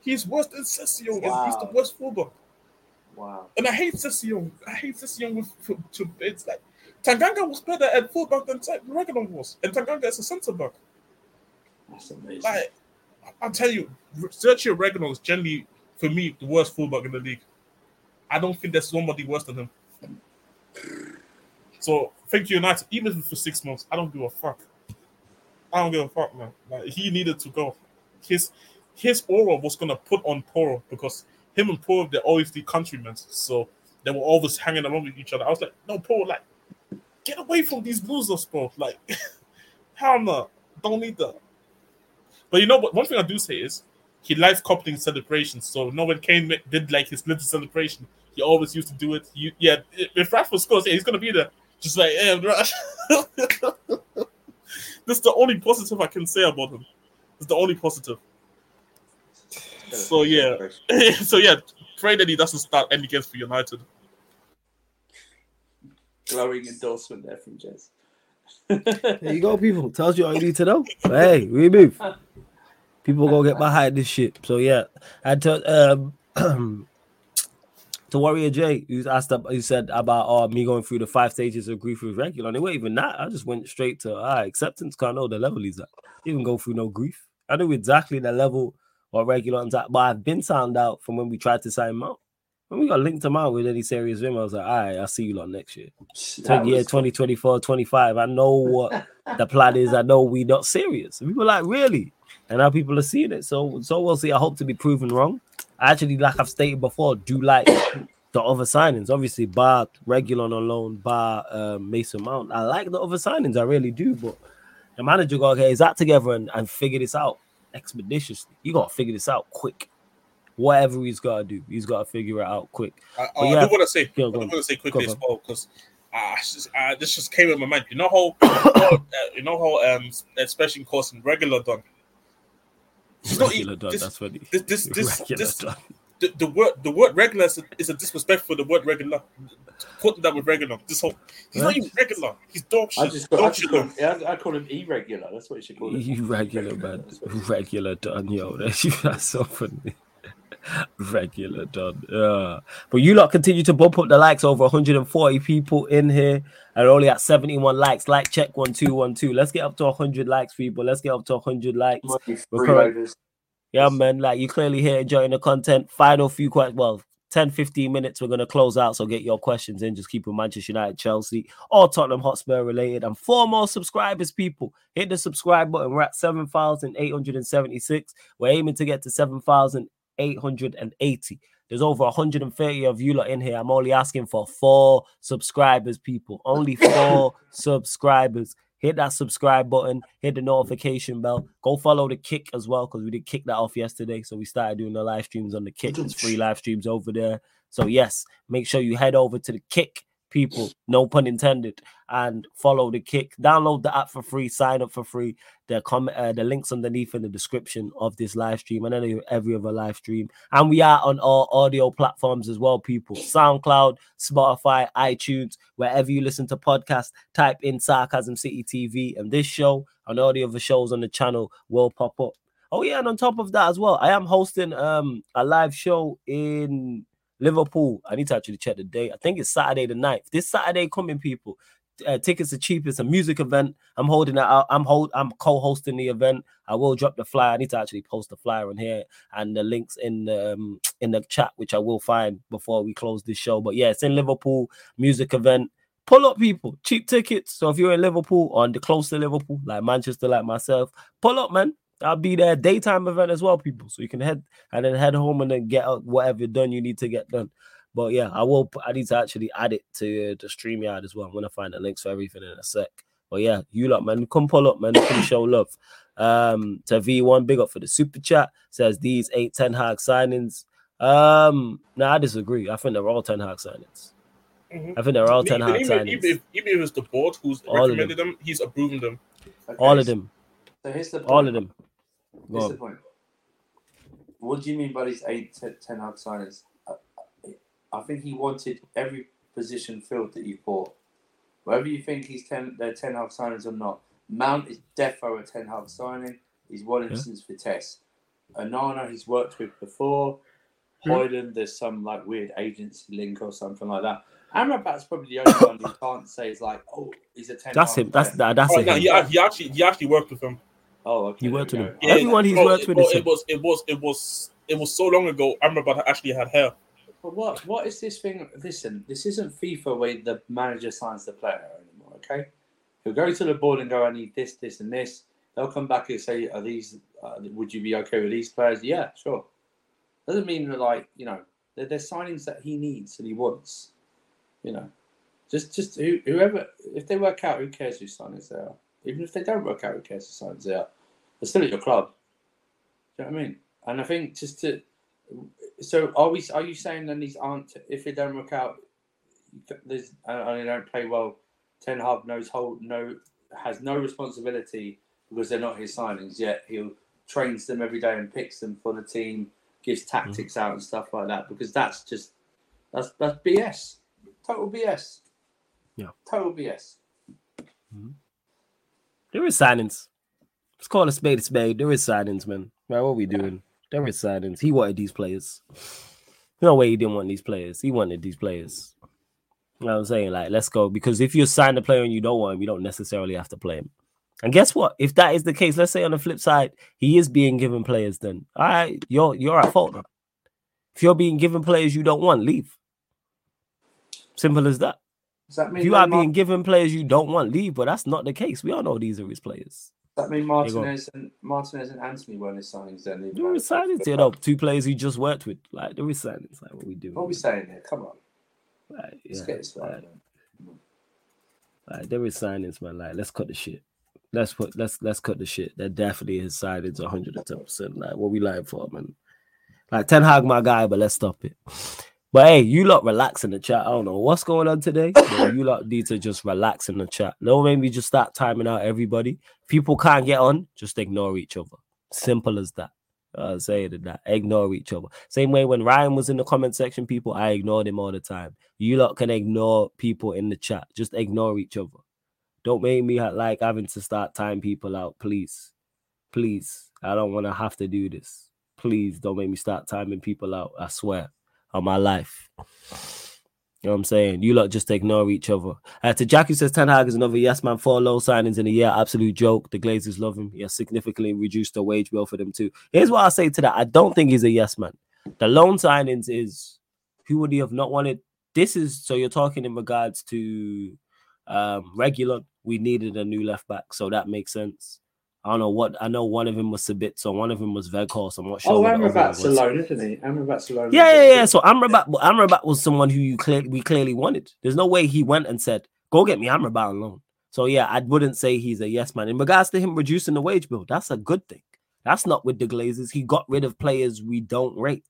He's worse than Sessio. He's- He's the worst fullback.
Wow.
And I hate Sessio. I hate Sessio with to, to it's like Tanganga was better at fullback than Reguilon was, and Tanganga is a centre back.
That's amazing.
Like, I'll tell you, Sergio Reguilon is generally for me the worst fullback in the league. I don't think there's somebody worse than him. So thank you, United. Even for six months, I don't give a fuck. I don't give a fuck, man. Like he needed to go. His his aura was gonna put on Porro because him and Porro they're always the countrymen, so they were always hanging around with each other. I was like, no, Porro, like get away from these losers, bro. Like, hell no, don't need that. But you know what? One thing I do say is he likes coupling celebrations. So, you know, when Kane did like his little celebration, he always used to do it. He, yeah, if Rashford scores, yeah, he's gonna be there, just like, yeah, That's the only positive I can say about him. It's the only positive. So, yeah. so yeah, pray that he doesn't start any games for United.
Glowing endorsement there from Jez.
There you go, people. Tells you all you need to know. Hey, we move. People gonna get behind this shit. So yeah, and to um to Warrior J, who's asked up, he said about uh, me going through the five stages of grief with regular. And it wasn't even that. I just went straight to ah, acceptance. Can't know the level he's at. Didn't even go through no grief. I knew exactly the level or regular at, but I've been sound out from when we tried to sign him out. When we got linked him out with any serious him, I was like, all right, I'll see you lot next year.
That
year
was-
2024, 25. I know what the plan is. I know we not serious. And people like, really? And now people are seeing it. So so we'll see. I hope to be proven wrong. I actually, like I've stated before, do like the other signings. Obviously, bar regular on loan, bar um, Mason Mount. I like the other signings, I really do. But the manager got to get his act together and, and figure this out expeditiously. You gotta figure this out quick. Whatever he's gotta do, he's gotta figure it out quick.
I, I,
But
I do want to say, I do want to say quickly as well because uh, just, uh, this just came in my mind. You know how, uh, you know how, um, especially course in regular done. It's not
Regular
e-
done,
this-
that's funny.
This, this, this,
Regular
this
done.
the, the word, the word regular is a, is a disrespect for the word regular. Putting that with regular, this whole he's not even regular. He's dog shit.
I just call, I just
shit.
call
man.
him, I, I call him irregular. That's what you should call him.
You regular man, regular done, yo. That's, that's so funny. regular done. Yeah. But you lot continue to bump up the likes over 140 people in here and only at 71 likes. Like check one two one two. Let's get up to 100 likes, people. Let's get up to 100 likes. Yeah, man. Like you clearly here enjoying the content. Final few questions. Well, 10 15 minutes. We're gonna close out. So get your questions in. Just keep it Manchester United, Chelsea, or Tottenham Hotspur related. And four more subscribers, people. Hit the subscribe button. We're at 7,876. We're aiming to get to 7,880. There's over 130 of you lot in here. I'm only asking for four subscribers, people. Only four subscribers. Hit that subscribe button, hit the notification bell. Go follow the kick as well, because we did kick that off yesterday. So we started doing the live streams on the kick. There's free live streams over there. So yes, make sure you head over to the kick, people. No pun intended, and follow the kick. Download the app for free. Sign up for free. The comment, uh, the links underneath in the description of this live stream and any every other live stream. And we are on all audio platforms as well, people. SoundCloud, Spotify, iTunes, wherever you listen to podcasts. Type in Sarcasm City TV, and this show and all the other shows on the channel will pop up. Oh yeah, and on top of that as well, I am hosting um a live show in Liverpool. I need to actually check the date. I think it's Saturday the 9th. This Saturday coming, people. Uh, tickets are cheap. It's a music event. I'm holding out. I'm hold. I'm co-hosting the event. I will drop the flyer. I need to actually post the flyer in here and the links in the um, in the chat, which I will find before we close this show. But yeah, it's in Liverpool music event. Pull up, people. Cheap tickets. So if you're in Liverpool or the close to Liverpool, like Manchester, like myself, pull up, man. I'll be there. Daytime event as well, people. So you can head and then head home and then get out whatever done you need to get done. But yeah, I will. I need to actually add it to the stream StreamYard as well. I'm gonna find the links for everything in a sec. But yeah, you lot, man, come pull up, man. Come show love. Um, to V1, big up for the super chat. Says these eight Ten Hag signings. Um, no, I disagree. I think they're all Ten Hag signings.
Mhm.
I think they're all Ten
Even,
Hag
even,
signings.
even, if, even if it's the board who's
All of them.
recommended them. he's approving them.
Okay,
all of them.
So here's the point.
All of them. Go
Here's the point. what do you mean by these eight ten, 10 Hag signings? I, I think he wanted every position filled that you bought. Whether you think he's ten, they're ten Hag signings or not, Mount is defo a ten Hag signing. He's one
Yeah.
instance for Tess. Onana he's worked with before.
Yeah.
Hoyden, there's some like weird agency link or something like that. Amrabat's probably the only one who can't say is like, oh, he's a ten.
That's
Hag
him. That's that, that's
Oh,
a
no, he, he actually he actually worked with him.
Oh, okay.
He worked
we
with
go.
him.
Yeah,
Everyone he's
bro,
worked
it,
with
bro,
is
it was it was it was it was so long ago. I remember Amrabat actually had hair.
But what what is this thing? Listen, this isn't FIFA where the manager signs the player anymore. Okay, he'll go to the board and go, "I need this, this, and this." They'll come back and say, "Are these? Uh, would you be okay with these players?" Yeah, sure. Doesn't mean that like you know they're, they're signings that he needs and he wants. You know, just just who, whoever if they work out, who cares who signings they are? Even if they don't work out, who cares who signings they are? They're still at your club. Do you know what I mean? And I think just to so are we? Are you saying then these aren't? If it don't work out, there's and they don't play well. Ten Hag knows hold no has no responsibility because they're not his signings yet. He'll trains them every day and picks them for the team, gives mm-hmm. tactics out and stuff like that. Because that's just that's that's BS. Total BS.
Yeah.
Total BS. Mm-hmm.
there There is signings. Let's call a spade a spade. There is signings, man. Right, what are we doing? There is signings. He wanted these players. No way he didn't want these players. He wanted these players. You know what I'm saying? Like, let's go. Because if you sign a player and you don't want him, you don't necessarily have to play him. And guess what? If that is the case, let's say on the flip side, he is being given players, then all right, you're you're at fault. If you're being given players you don't want, leave. Simple as that.
Does that mean
If you are being given players you don't want, leave. But that's not the case. We all know these are his players.
That mean. Martinez and Martinez and Antony weren't his signings then? even
There
though they played
signings, you know, two players he just worked with. Like there is signings. Like what we do.
What are we saying here? Come on,
Like,
let's
yeah,
get this right.
like, like, there is signings, man. Like let's cut the shit. Let's put let's let's cut the shit. That definitely is signings 110 percent Like what we lying for, man. Like Ten Hag, my guy, but let's stop it. But hey, you lot relax in the chat. I don't know what's going on today. you lot need to just relax in the chat. Don't maybe just start timing out everybody. People can't get on, just ignore each other. Simple as that. I'll say it that. Ignore each other. Same way when Ryan was in the comment section, people, I ignored him all the time. You lot can ignore people in the chat. Just ignore each other. Don't make me like having to start time people out, please. Please. I don't want to have to do this. Please don't make me start timing people out. I swear on my life. You know what I'm saying? You lot just ignore each other. Uh, to Jackie says Ten Hag is another yes man. Four low signings in a year. Absolute joke. The Glazers love him. He has significantly reduced the wage bill for them too. Here's what I say to that. I don't think he's a yes man. The loan signings is who would he have not wanted? This is so you're talking in regards to um regular. We needed a new left back, so that makes sense. I don't know what I know. One of them was Sabitzer, one of them was Weghorst. I'm not sure.
Oh,
what the other one
Amrabat's alone, isn't he? Amrabat's alone.
Yeah, yeah, yeah. So Amrabat, Amrabat was someone who you clearly we clearly wanted. There's no way he went and said, "Go get me Amrabat on loan." So yeah, I wouldn't say he's a yes man. In regards to him reducing the wage bill, that's a good thing. That's not with the Glazers. He got rid of players we don't rate.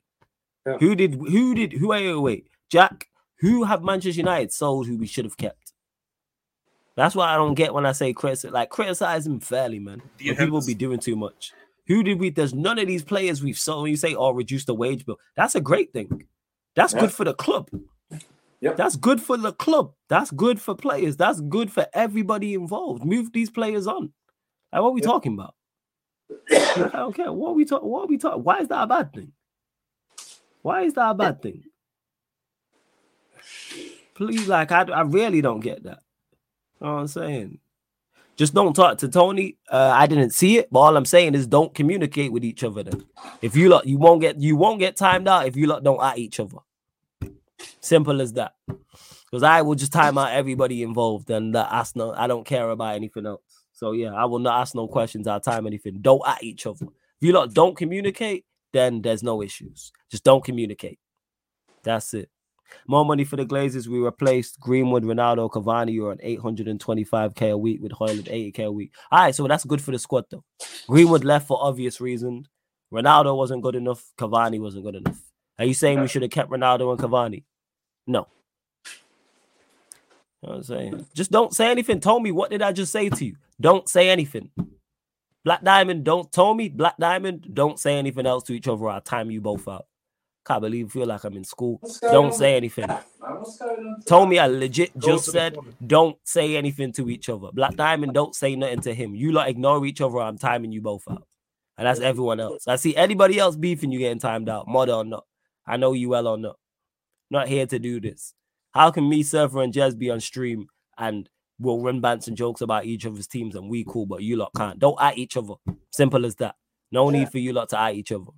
Yeah.
Who did? Who did? Who? Wait, wait, wait. Jack. Who have Manchester United sold? Who we should have kept? That's why I don't get when I say criticize. Like criticize him fairly, man.
Dean
people be doing too much. Who did we? There's none of these players we've sold. When you say, "Oh, reduce the wage bill," that's a great thing. That's
Yeah.
good for the club.
Yep.
That's good for the club. That's good for players. That's good for everybody involved. Move these players on. Like, what are we
Yep.
talking about? I don't care. What are we talking? What are we talking? Why is that a bad thing? Why is that a bad thing? Please, like, I, I really don't get that. Know what I'm saying? Just don't talk to Tony. Uh, I didn't see it, but all I'm saying is don't communicate with each other. Then, if you lot, you won't get you won't get timed out if you lot don't at each other. Simple as that. Because I will just time out everybody involved, and that ask no. I don't care about anything else. So yeah, I will not ask no questions. I'll time anything. Don't at each other. If you lot don't communicate, then there's no issues. Just don't communicate. That's it. More money for the Glazers. We replaced Greenwood, Ronaldo, Cavani. You're on 825k a week with Højlund 80k a week. All right, so that's good for the squad though. Greenwood left for obvious reasons. Ronaldo wasn't good enough. Cavani wasn't good enough. Are you saying we should have kept Ronaldo and Cavani? No. You know I'm saying? Just don't say anything. Tell me what did I just say to you? Don't say anything. Black Diamond, don't tell me. Black Diamond, don't say anything else to each other. I'll time you both out. Can't believe feel like I'm in school. Don't say anything.
that, man? What's going?
Tommy, I legit just said don't say anything to each other. Black Diamond, don't say nothing to him. You lot ignore each other. I'm timing you both out. And that's everyone else. I see anybody else beefing, you getting timed out, mother or not. I know you well or not. Not here to do this. How can me, Surfer, and Jez be on stream and we'll run bants and jokes about each other's teams and we cool, but you lot can't? Don't at each other. Simple as that. No
Yeah.
need for you lot to at each other.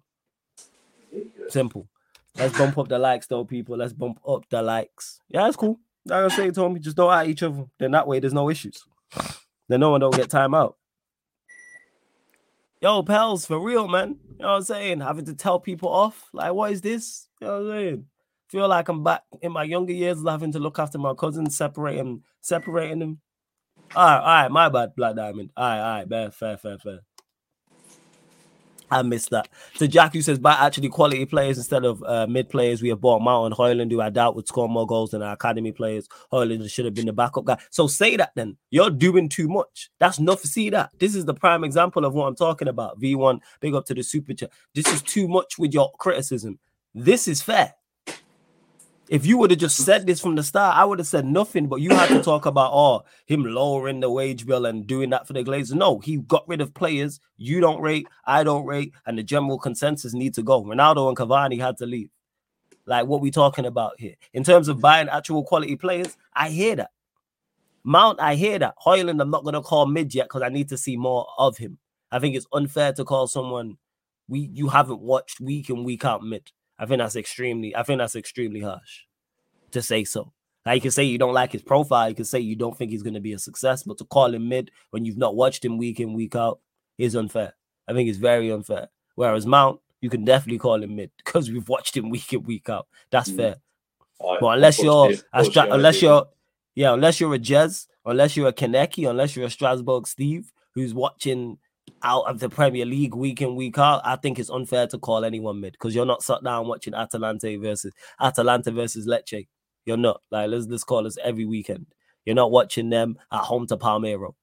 Simple. Let's bump up the likes, though, people. Let's bump up the likes. Yeah, that's cool. Like I say, Tommy, just don't at each other. Then that way, there's no issues. Then no one don't get time out. Yo, pals, for real, man. You know what I'm saying? Having to tell people off. Like, what is this? You know what I'm saying? Feel like I'm back in my younger years, having to look after my cousins, separating, separating them. All right, all right, my bad, Black Diamond. All right, all right, fair, fair, fair, fair. I missed that. So Jack, who says, by actually quality players instead of uh, mid players, we have bought Mountain Højlund, who I doubt would score more goals than our academy players. Højlund should have been the backup guy. So say that then. You're doing too much. That's enough. See that. This is the prime example of what I'm talking about. V1, big up to the super chat. This is too much with your criticism. This is fair. If you would have just said this from the start, I would have said nothing. But you had to talk about oh him lowering the wage bill and doing that for the Glazers. No, he got rid of players you don't rate, I don't rate, and the general consensus need to go. Ronaldo and Cavani had to leave. Like what we talking about here in terms of buying actual quality players. I hear that. Mount, I hear that. Højlund, I'm not gonna call mid yet because I need to see more of him. I think it's unfair to call someone we you haven't watched week in week out mid. I think that's extremely. I think that's extremely harsh to say so. Like you can say you don't like his profile. You can say you don't think he's going to be a success, but to call him mid when you've not watched him week in week out is unfair. I think it's very unfair. Whereas Mount, you can definitely call him mid because we've watched him week in week out. That's
Mm.
fair.
I-
But unless you're Stra- unless you're yeah, unless you're a Jez, unless you're a Kaneki, unless you're a Strasbourg Steve who's watching out of the Premier League week in week out, I think it's unfair to call anyone mid because you're not sat down watching Atalanta versus Atalanta versus Lecce. You're not like let's let's call this every weekend. You're not watching them at home to Palmero.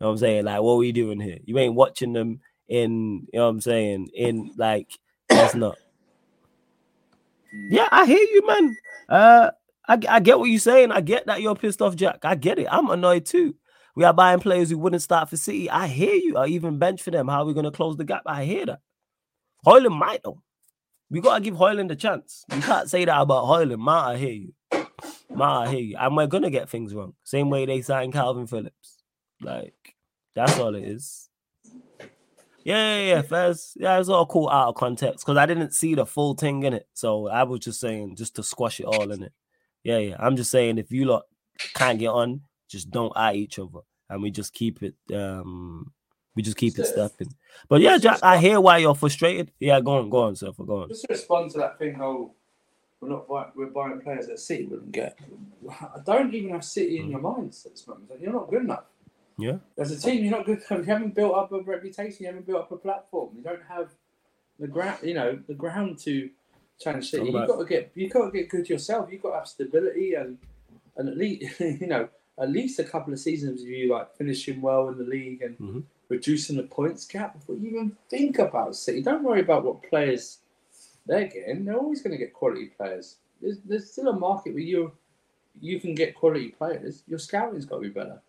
You know what I'm saying? Like, what are we doing here? You ain't watching them in, you know what I'm saying? In like, that's not. Yeah, I hear you, man. Uh, I, I get what you're saying. I get that you're pissed off, Jack. I get it. I'm annoyed too. We are buying players who wouldn't start for City. I hear you. Or even bench for them. How are we going to close the gap? I hear that. Højlund might though. We gotta give Højlund a chance. You can't say that about Højlund. Ma, I hear you. Ma, I hear you. And we're gonna get things wrong. Same way they signed Kalvin Phillips. Like, that's all it is. Yeah, yeah, yeah. First, yeah, it's all cool out of context because I didn't see the full thing in it. So I was just saying just to squash it all in it. Yeah, yeah. I'm just saying if you lot can't get on, just don't eye each other. And we just keep it um we just keep it stepping. But yeah, Jack, I hear why you're frustrated. Yeah, go on, go on, Surfer, go on.
Just to respond to that thing, oh, we're not buying, we're buying players that City wouldn't get. I don't even have City in your minds at this moment. You're not good enough.
Yeah.
As a team, you're not good. You haven't built up a reputation. You haven't built up a platform. You don't have the ground. You know the ground to challenge City. You've got to get. You got to get good yourself. You've got to have stability and and at least you know at least a couple of seasons of you like finishing well in the league and
Mhm.
reducing the points gap before you even think about City. Don't worry about what players they're getting. They're always going to get quality players. There's, there's still a market where you you can get quality players. Your scouting's got to be better.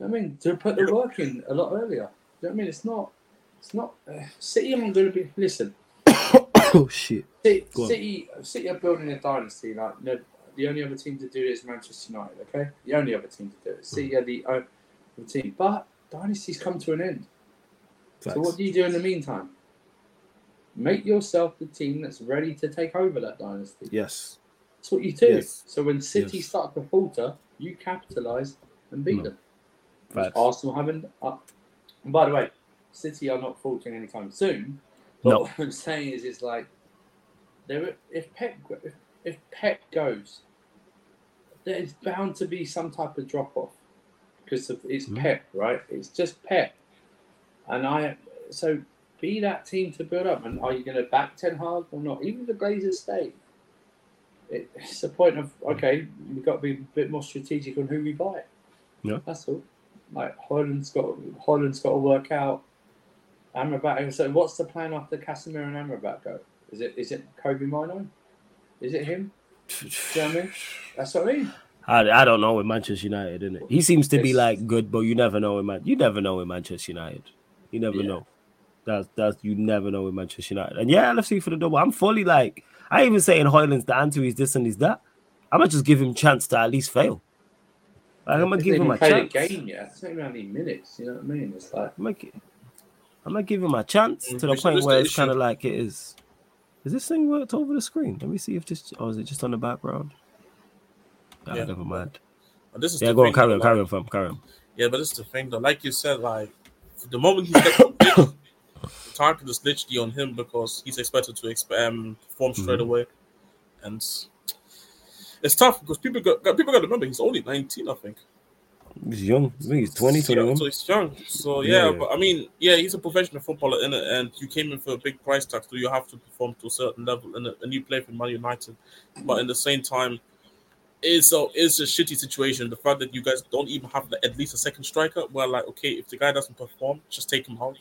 You know I mean, to put the work in a lot earlier. You know what I mean? It's not. It's not. Uh, City aren't going to be. Listen,
oh shit.
City, City, City are building a dynasty. Like no, the only other team to do it is Manchester United. Okay, the only other team to do it. See, yeah, the only team, but dynasties come to an end. So what do you do in the meantime? Make yourself the team that's ready to take over that dynasty.
Yes.
That's what you do.
Yes.
So when City
Yes.
start to falter, you capitalise and beat
No.
them.
Facts.
Arsenal haven't. Uh, and by the way, City are not faltering anytime soon. But
No.
what I'm saying is, it's like there. If Pep, if, if Pep goes, there is bound to be some type of drop off because of, it's
Mhm.
Pep, right? It's just Pep, and I. So be that team to build up. And are you going to back Ten Hag or not? Even the Glazers stay. It, it's a point of okay, we've got to be a bit more strategic on who we buy.
Yeah.
That's all. Like Højlund's got Højlund's got to work out Amrabat. So what's the plan after Casemiro and Amrabat go? Is it is it Kobbie Mainoo? Is it him? Do you know I mean? That's what I mean.
I, I don't know with Manchester United, isn't it? He seems to be like good, but you never know with Man. You never know with Manchester United. You never
Yeah.
know. That's that's you never know with Manchester United. And yeah, LFC for the double. I'm fully like I ain't even saying Højlund's the answer. He's this and he's that. I'm gonna just give him chance to at least fail. Like, I'm gonna
Hasn't
give him
even
a chance.
a game yet. It's not even how many minutes. You know what I mean? It's like
I'm gonna, I'm gonna give him a chance
Mm,
to the
this-
point where
the
it's kind of like it is. Is this thing worked over the screen? Let me see if this. or is it just on the background? Ah,
Yeah.
never mind.
And this is
Yeah, go on, carry on, carry on, fam, carry on.
Yeah, but this is the thing though. Like you said, like the moment he gets the target is literally on him because he's expected to exp- um, perform straight
Mhm.
away, and it's tough because people got people got to remember he's only nineteen, I think.
He's young. I think he's 20,
So,
21.
so he's young. So yeah,
Yeah.
but I mean, yeah, he's a professional footballer in it, and you came in for a big price tag, so you have to perform to a certain level, and, and you play for Man United. But in the same time, it's a it's a shitty situation. The fact that you guys don't even have the, at least a second striker, well, like okay, if the guy doesn't perform, just take him out.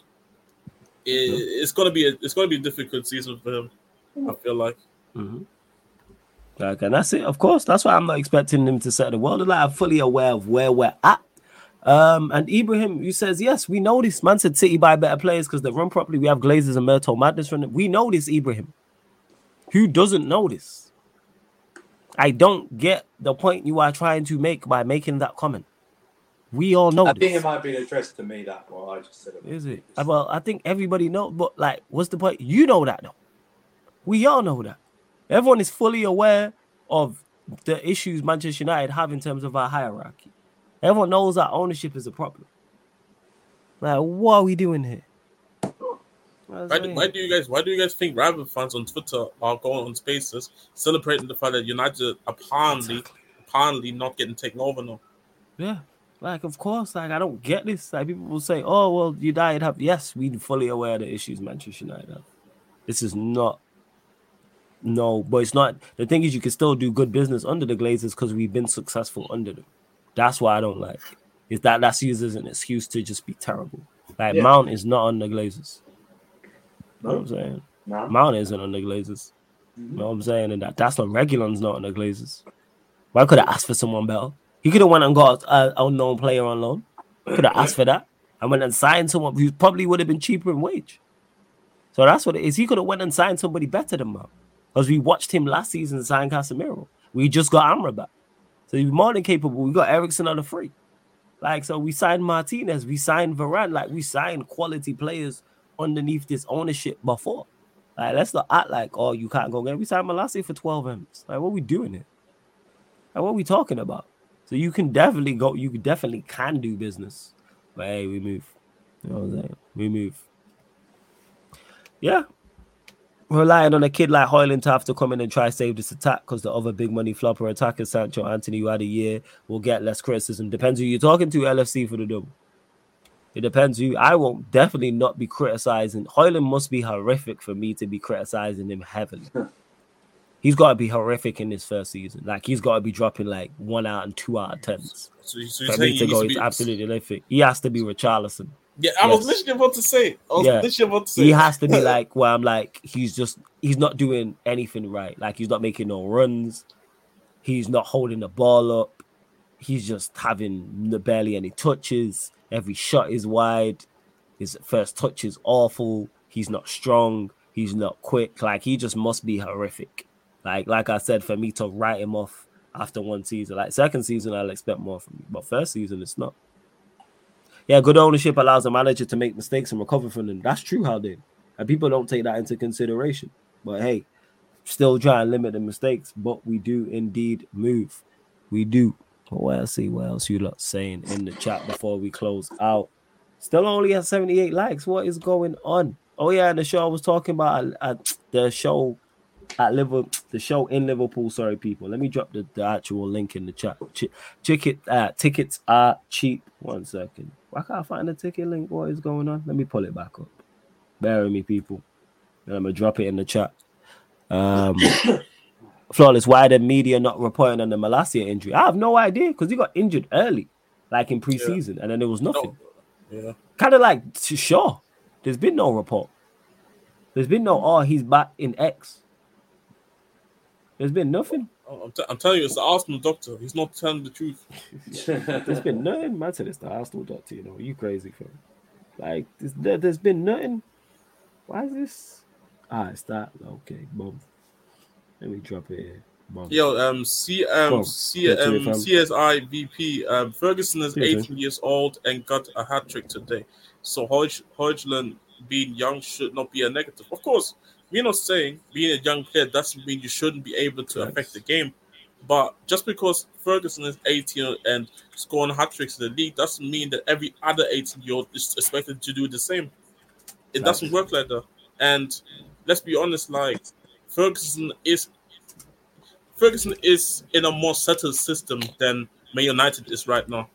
It, it's gonna be a it's gonna be a difficult season for him. I feel like.
hmm Like, and that's it. Of course, that's why I'm not expecting him to set the world alight. I'm fully aware of where we're at. Um, and Ibrahim, who says, yes, we know this. Man said City buy better players because they run properly. We have Glazers and Murto Madness running. We know this, Ibrahim. Who doesn't know this? I don't get the point you are trying to make by making that comment. We all know
I think it might been addressed to me that well. I just said it.
Is it? Well, I think everybody knows, but like, what's the point? You know that though. We all know that. Everyone is fully aware of the issues Manchester United have in terms of our hierarchy. Everyone knows that ownership is a problem. Like, what are we doing here?
Why do, why do you guys why do you guys think rival fans on Twitter are going on spaces celebrating the fact that United apparently apparently not getting taken over now?
Yeah. Like, of course, like I don't get this. Like people will say, Oh, well, United have yes, we're fully aware of the issues Manchester United have. This is not no, but it's not the thing is you can still do good business under the glazers because we've been successful under them. That's why I don't like. Is that that's used as an excuse to just be terrible. Like
Yeah.
Mount is not on the glazers. You know what I'm saying?
no.
Mount isn't on the glazers.
Mhm.
You know what I'm saying? And that that's not Reguilon's not on the glazers. Why could have asked for someone better? He could have went and got an unknown player on loan. Could have asked for that. and went and signed someone who probably would have been cheaper in wage. So that's what it is. He could have went and signed somebody better than Mount. Because we watched him last season sign Casemiro. We just got Amrabat. So he's more than capable. We got Eriksen on the free. Like, so we signed Martinez, we signed Varane, like we signed quality players underneath this ownership before. Like, let's not act like, oh, you can't go get. We signed Malacia for 12 M's. Like, what we doing it? Like, what we talking about? So you can definitely go, you definitely can do business. But hey, we move. You know what I'm saying? We move. Yeah. Relying on a kid like Højlund to have to come in and try save this attack because the other big money flopper attacker, Sancho Antony, who had a year, will get less criticism. Depends who you're talking to, LFC for the double. It depends who. I won't definitely not be criticizing. Højlund must be horrific for me to be criticizing him heavily. he's got to be horrific in his first season. Like he's got to be dropping like one out and two out of tens
So, so you're
for
saying
me to go. He's absolutely horrific. He has to be Richarlison.
Yeah, I was
Yes.
literally about to say. I was
Yeah.
literally about to say.
He has to be like where I'm like he's just he's not doing anything right. Like he's not making no runs. He's not holding the ball up. He's just having barely any touches. Every shot is wide. His first touch is awful. He's not strong. He's not quick. Like he just must be horrific. Like like I said, for me to write him off after one season, like second season, I'll expect more from you. But first season, it's not. Yeah, good ownership allows the manager to make mistakes and recover from them. That's true, how they and people don't take that into consideration. But hey, still try and limit the mistakes. But we do indeed move. We do. What else? See what else you lot saying in the chat before we close out. Still only at 78 likes. What is going on? Oh yeah, and the show I was talking about uh, uh, the show at Liverpool, the show in Liverpool. Sorry, people. Let me drop the, the actual link in the chat. Ch- ticket, uh, tickets are cheap. One second. Why can't I find the ticket link? What is going on? Let me pull it back up. Bear with me, people. And I'm gonna drop it in the chat. Um, flawless. Why the media not reporting on the Malacia injury? I have no idea because he got injured early, like in preseason, and then there was nothing.
No. Yeah.
Kind of like sure. There's been no report. There's been no, oh, he's back in X. There's been nothing.
I'm, t- I'm telling you, it's the Arsenal doctor. He's not telling the truth.
There's been nothing. Man said it's the Arsenal doctor, you know. You crazy for Like, there's, there, has been nothing. Why is this? Ah, it's that. Okay, boom. Let me drop it here. Boom.
Yo, um, C, um, C, um, CSI VP, um, Ferguson is 18 years old and got a hat trick today. So Hodge, Højlund being young should not be a negative. Of course, we're not saying being a young player doesn't mean you shouldn't be able to yes. affect the game. But just because Ferguson is 18 and scoring hat tricks in the league doesn't mean that every other 18 year old is expected to do the same. It doesn't work like that. And let's be honest, like Ferguson is Ferguson is in a more settled system than Man United is right now.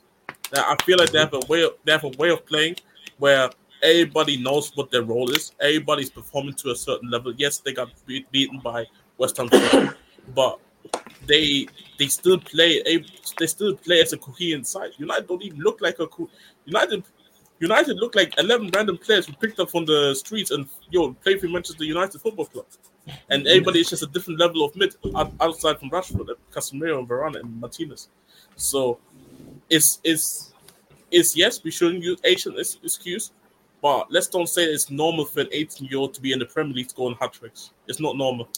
I feel like they have a way of, they have a way of playing where everybody knows what their role is. Everybody's performing to a certain level. Yes, they got beat, beaten by West Ham, but they they still play. They still play as a coherent side. United don't even look like a United. United look like eleven random players who picked up from the streets and yo play for Manchester United Football Club, and everybody is just a different level of mid outside from Rashford, Casemiro, and Varane and Martinez. So, it's it's it's yes we shouldn't use Asian excuse, but let's don't say it's normal for an 18 year old to be in the Premier League scoring hat tricks. It's not normal.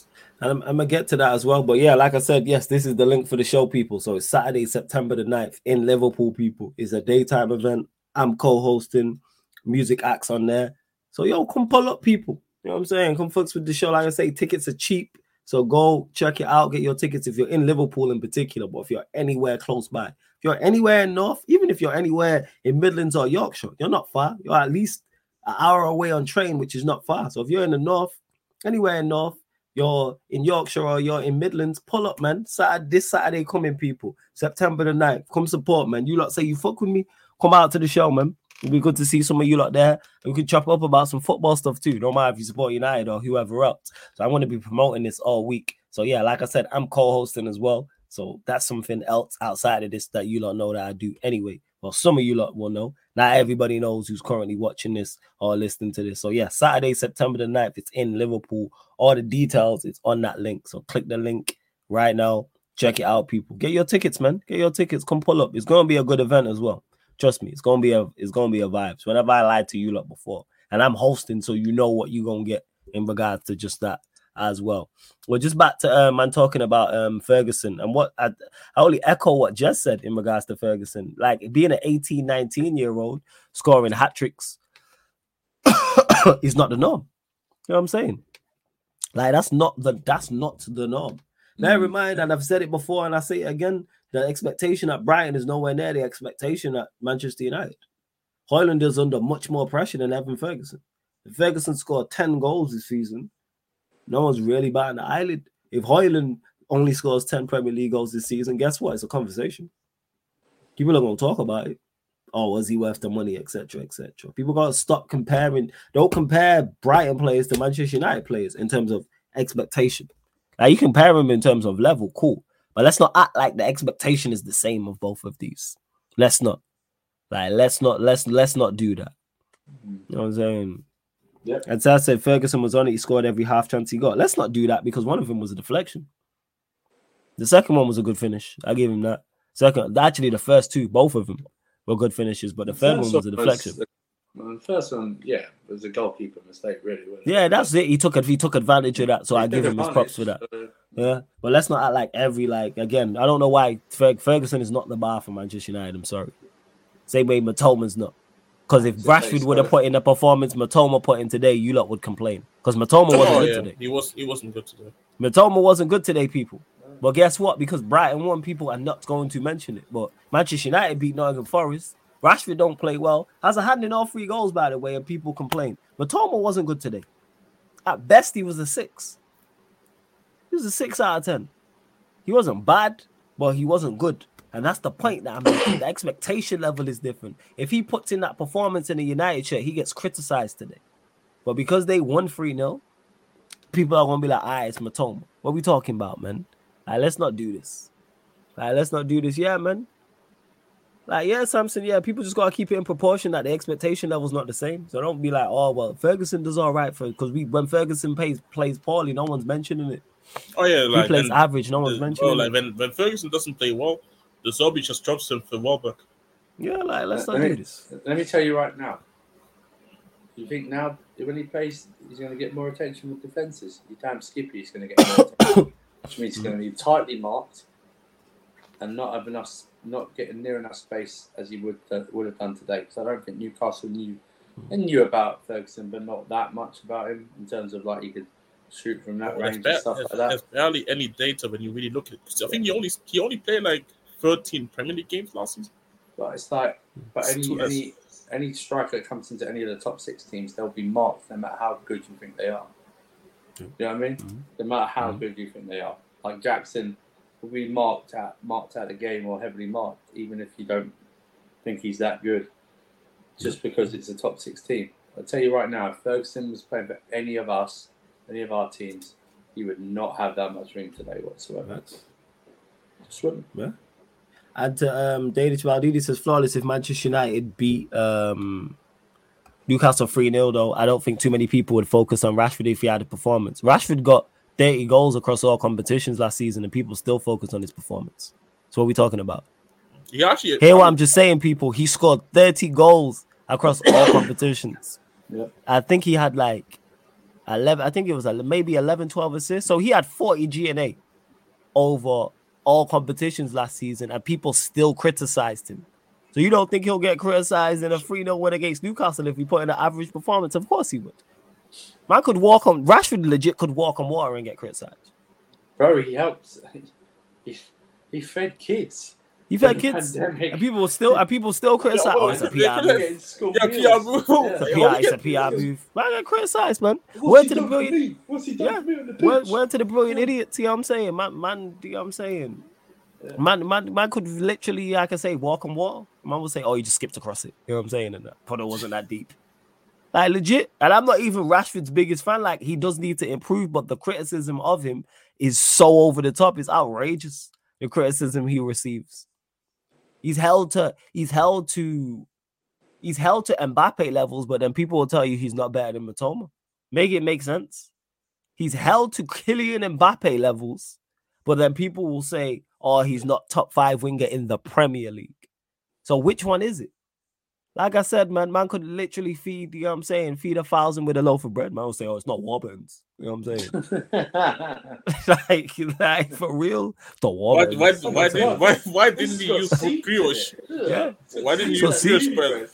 And I'm, I'm, gonna get to that as well. But yeah, like I said, yes, this is the link for the show, people. So it's Saturday, September the 9th in Liverpool, people. It's a daytime event. I'm co-hosting music acts on there. So yo, come pull up, people. You know what I'm saying? Come fucks with the show. Like I say, tickets are cheap. So go check it out, get your tickets if you're in Liverpool in particular, but if you're anywhere close by, if you're anywhere in North, even if you're anywhere in Midlands or Yorkshire, you're not far. You're at least an hour away on train, which is not far. So if you're in the north, anywhere in north, you're in Yorkshire or you're in Midlands, pull up, man. Saturday, this Saturday coming, people. September the 9th. Come support, man. You lot say you fuck with me. Come out to the show, man. It'll be good to see some of you lot there. And we can chop up about some football stuff too. Don't mind if you support United or whoever else. So I'm going to be promoting this all week. So yeah, like I said, I'm co-hosting as well. So that's something else outside of this that you lot know that I do anyway. Well, some of you lot will know. Not everybody knows who's currently watching this or listening to this. So yeah, Saturday, September the 9th, it's in Liverpool. All the details, it's on that link. So click the link right now. Check it out, people. Get your tickets, man. Get your tickets. Come pull up. It's gonna be a good event as well. Trust me, it's gonna be a it's gonna be a vibe. So whenever I lied to you lot before, and I'm hosting, so you know what you're gonna get in regards to just that as well. We're just back to um man talking about um Ferguson and what I, I only echo what Jess said in regards to Ferguson. Like being an 18, 19 year old scoring hat tricks is not the norm. You know what I'm saying? Like that's not the that's not the norm. In mm. mind, and I've said it before and I say it again, the expectation at Brighton is nowhere near the expectation at Manchester United. Højlund is under much more pressure than Evan Ferguson. If Ferguson scored 10 goals this season, no one's really batting the eyelid. If Højlund only scores 10 Premier League goals this season, guess what? It's a conversation. People are going to talk about it. Oh, was he worth the money, etc., etc. People got to stop comparing. Don't compare Brighton players to Manchester United players in terms of expectation. Now you compare them in terms of level, cool, but let's not act like the expectation is the same of both of these. Let's not. Like, let's not. Let's let's not do that. You know what I'm saying?
Yeah.
And so I said Ferguson was on it. He scored every half chance he got. Let's not do that because one of them was a deflection. The second one was a good finish. I gave him that. Second, actually, the first two, both of them were good finishes, but the, the third one was a deflection. Was,
well, the first one, yeah, it was a goalkeeper mistake, really.
Yeah, that's it. He took. He took advantage of that, so he I give him his props for that. Yeah, but let's not act like every like again. I don't know why Ferguson is not the bar for Manchester United. I'm sorry. Same way Mitoma's not. Because if Rashford would have put in the performance Mitoma put in today, you lot would complain. Because Mitoma oh, wasn't oh, good yeah. today.
He was he wasn't good today.
Mitoma wasn't good today, people. But guess what? Because Brighton won, people are not going to mention it. But Manchester United beat Nottingham Forest. Rashford don't play well. Has a hand in all three goals, by the way, and people complain. Mitoma wasn't good today. At best, he was a six. He was a six out of ten. He wasn't bad, but he wasn't good. And that's the point that I'm making. The expectation level is different. If he puts in that performance in a United shirt, he gets criticized today. But because they won 3 0, people are going to be like, ah, it's Mitoma. What are we talking about, man? All right, let's not do this. All right, let's not do this. Yeah, man. Like, yeah, Samson, yeah, people just gotta keep it in proportion that the expectation level's not the same. So don't be like, oh well, Ferguson does all right for because we when Ferguson plays plays poorly, no one's mentioning it.
Oh yeah,
He plays average, no one's
the-
mentioning
oh, like
it.
when, when Ferguson doesn't play well, De Zerbi just drops him for Welbeck.
Yeah, like let's
Let
not
me-
do this.
Let me tell you right now. You think now when he plays, he's going to get more attention with defenses? You damn Skippy is going to get more attention, which means he's going to be tightly marked and not have enough, not getting near enough space as he would uh, would have done today. Because I don't think Newcastle knew they knew about Ferguson, but not that much about him in terms of like he could shoot from that
There's,
range
ba-
and stuff
there's-
like that.
there's barely any data when you really look at it. 'Cause I think he only he only played like 13 Premier League games last season.
But it's like, but
It's
any
too
any any striker that comes into any of the top six teams, they'll be marked no matter how good you think they are.
Yeah.
You know what I mean?
Mhm.
No matter how
Mhm.
good you think they are. Like Jackson will be marked at marked out the game or heavily marked, even if you don't think he's that good. Just because it's a top six team. I'll tell you right now, if Ferguson was playing for any of us, any of our teams, he would not have that much room today whatsoever. Just wouldn't.
And to um, Danish Maldini says flawless if Manchester United beat um, Newcastle 3 0, though. I don't think too many people would focus on Rashford if he had a performance. Rashford got 30 goals across all competitions last season, and people still focus on his performance. So, what are we talking about?
He actually
Here, what I'm just saying, people, he scored 30 goals across all competitions.
Yeah.
I think he had like 11, I think it was like maybe 11, 12 assists. So, he had 40 GNA over all competitions last season, and people still criticized him. So, you don't think he'll get criticized in a 3 0 win against Newcastle if he put in an average performance? Of course he would. Man could walk on, Rashford legit could walk on water and get criticized.
Bro, he helps. He, he fed kids.
He fed
During the
kids,
pandemic.
and people still, and people still criticize.
well,
Oh, it's a
they
PR move.
Yeah,
meals.
PR
It's a
Yeah,
PR,
we
it's a
get-
PR move. Man, I get criticized, man.
What's
Word to the brilliant.
What's he done
Yeah.
for me on the
word, word to the brilliant idiots. See what I'm saying, man. Man, do you know what I'm saying?
Yeah.
Man, man, man could literally, I can say, walk on water. Man will say, "Oh, you just skipped across it." You know what I'm saying? And uh, that puddle wasn't that deep. Like legit, and I'm not even Rashford's biggest fan. Like he does need to improve, but the criticism of him is so over the top. It's outrageous. The criticism he receives. He's held to. He's held to. He's held to Mbappe levels, but then people will tell you he's not better than Mitoma. Make it make sense. He's held to Kylian Mbappe levels, but then people will say, "Oh, he's not top five winger in the Premier League." So which one is it? Like I said, man, man could literally feed, you know what I'm saying, feed a thousand with a loaf of bread. Man will say, Oh, it's not Warburtons. You know what I'm saying? like, like for real, the
Why, why,
Oh
why, did, why, why didn't he use
seeds in
brioche?
Yeah.
Why didn't
So
you use
see-
brioche bread?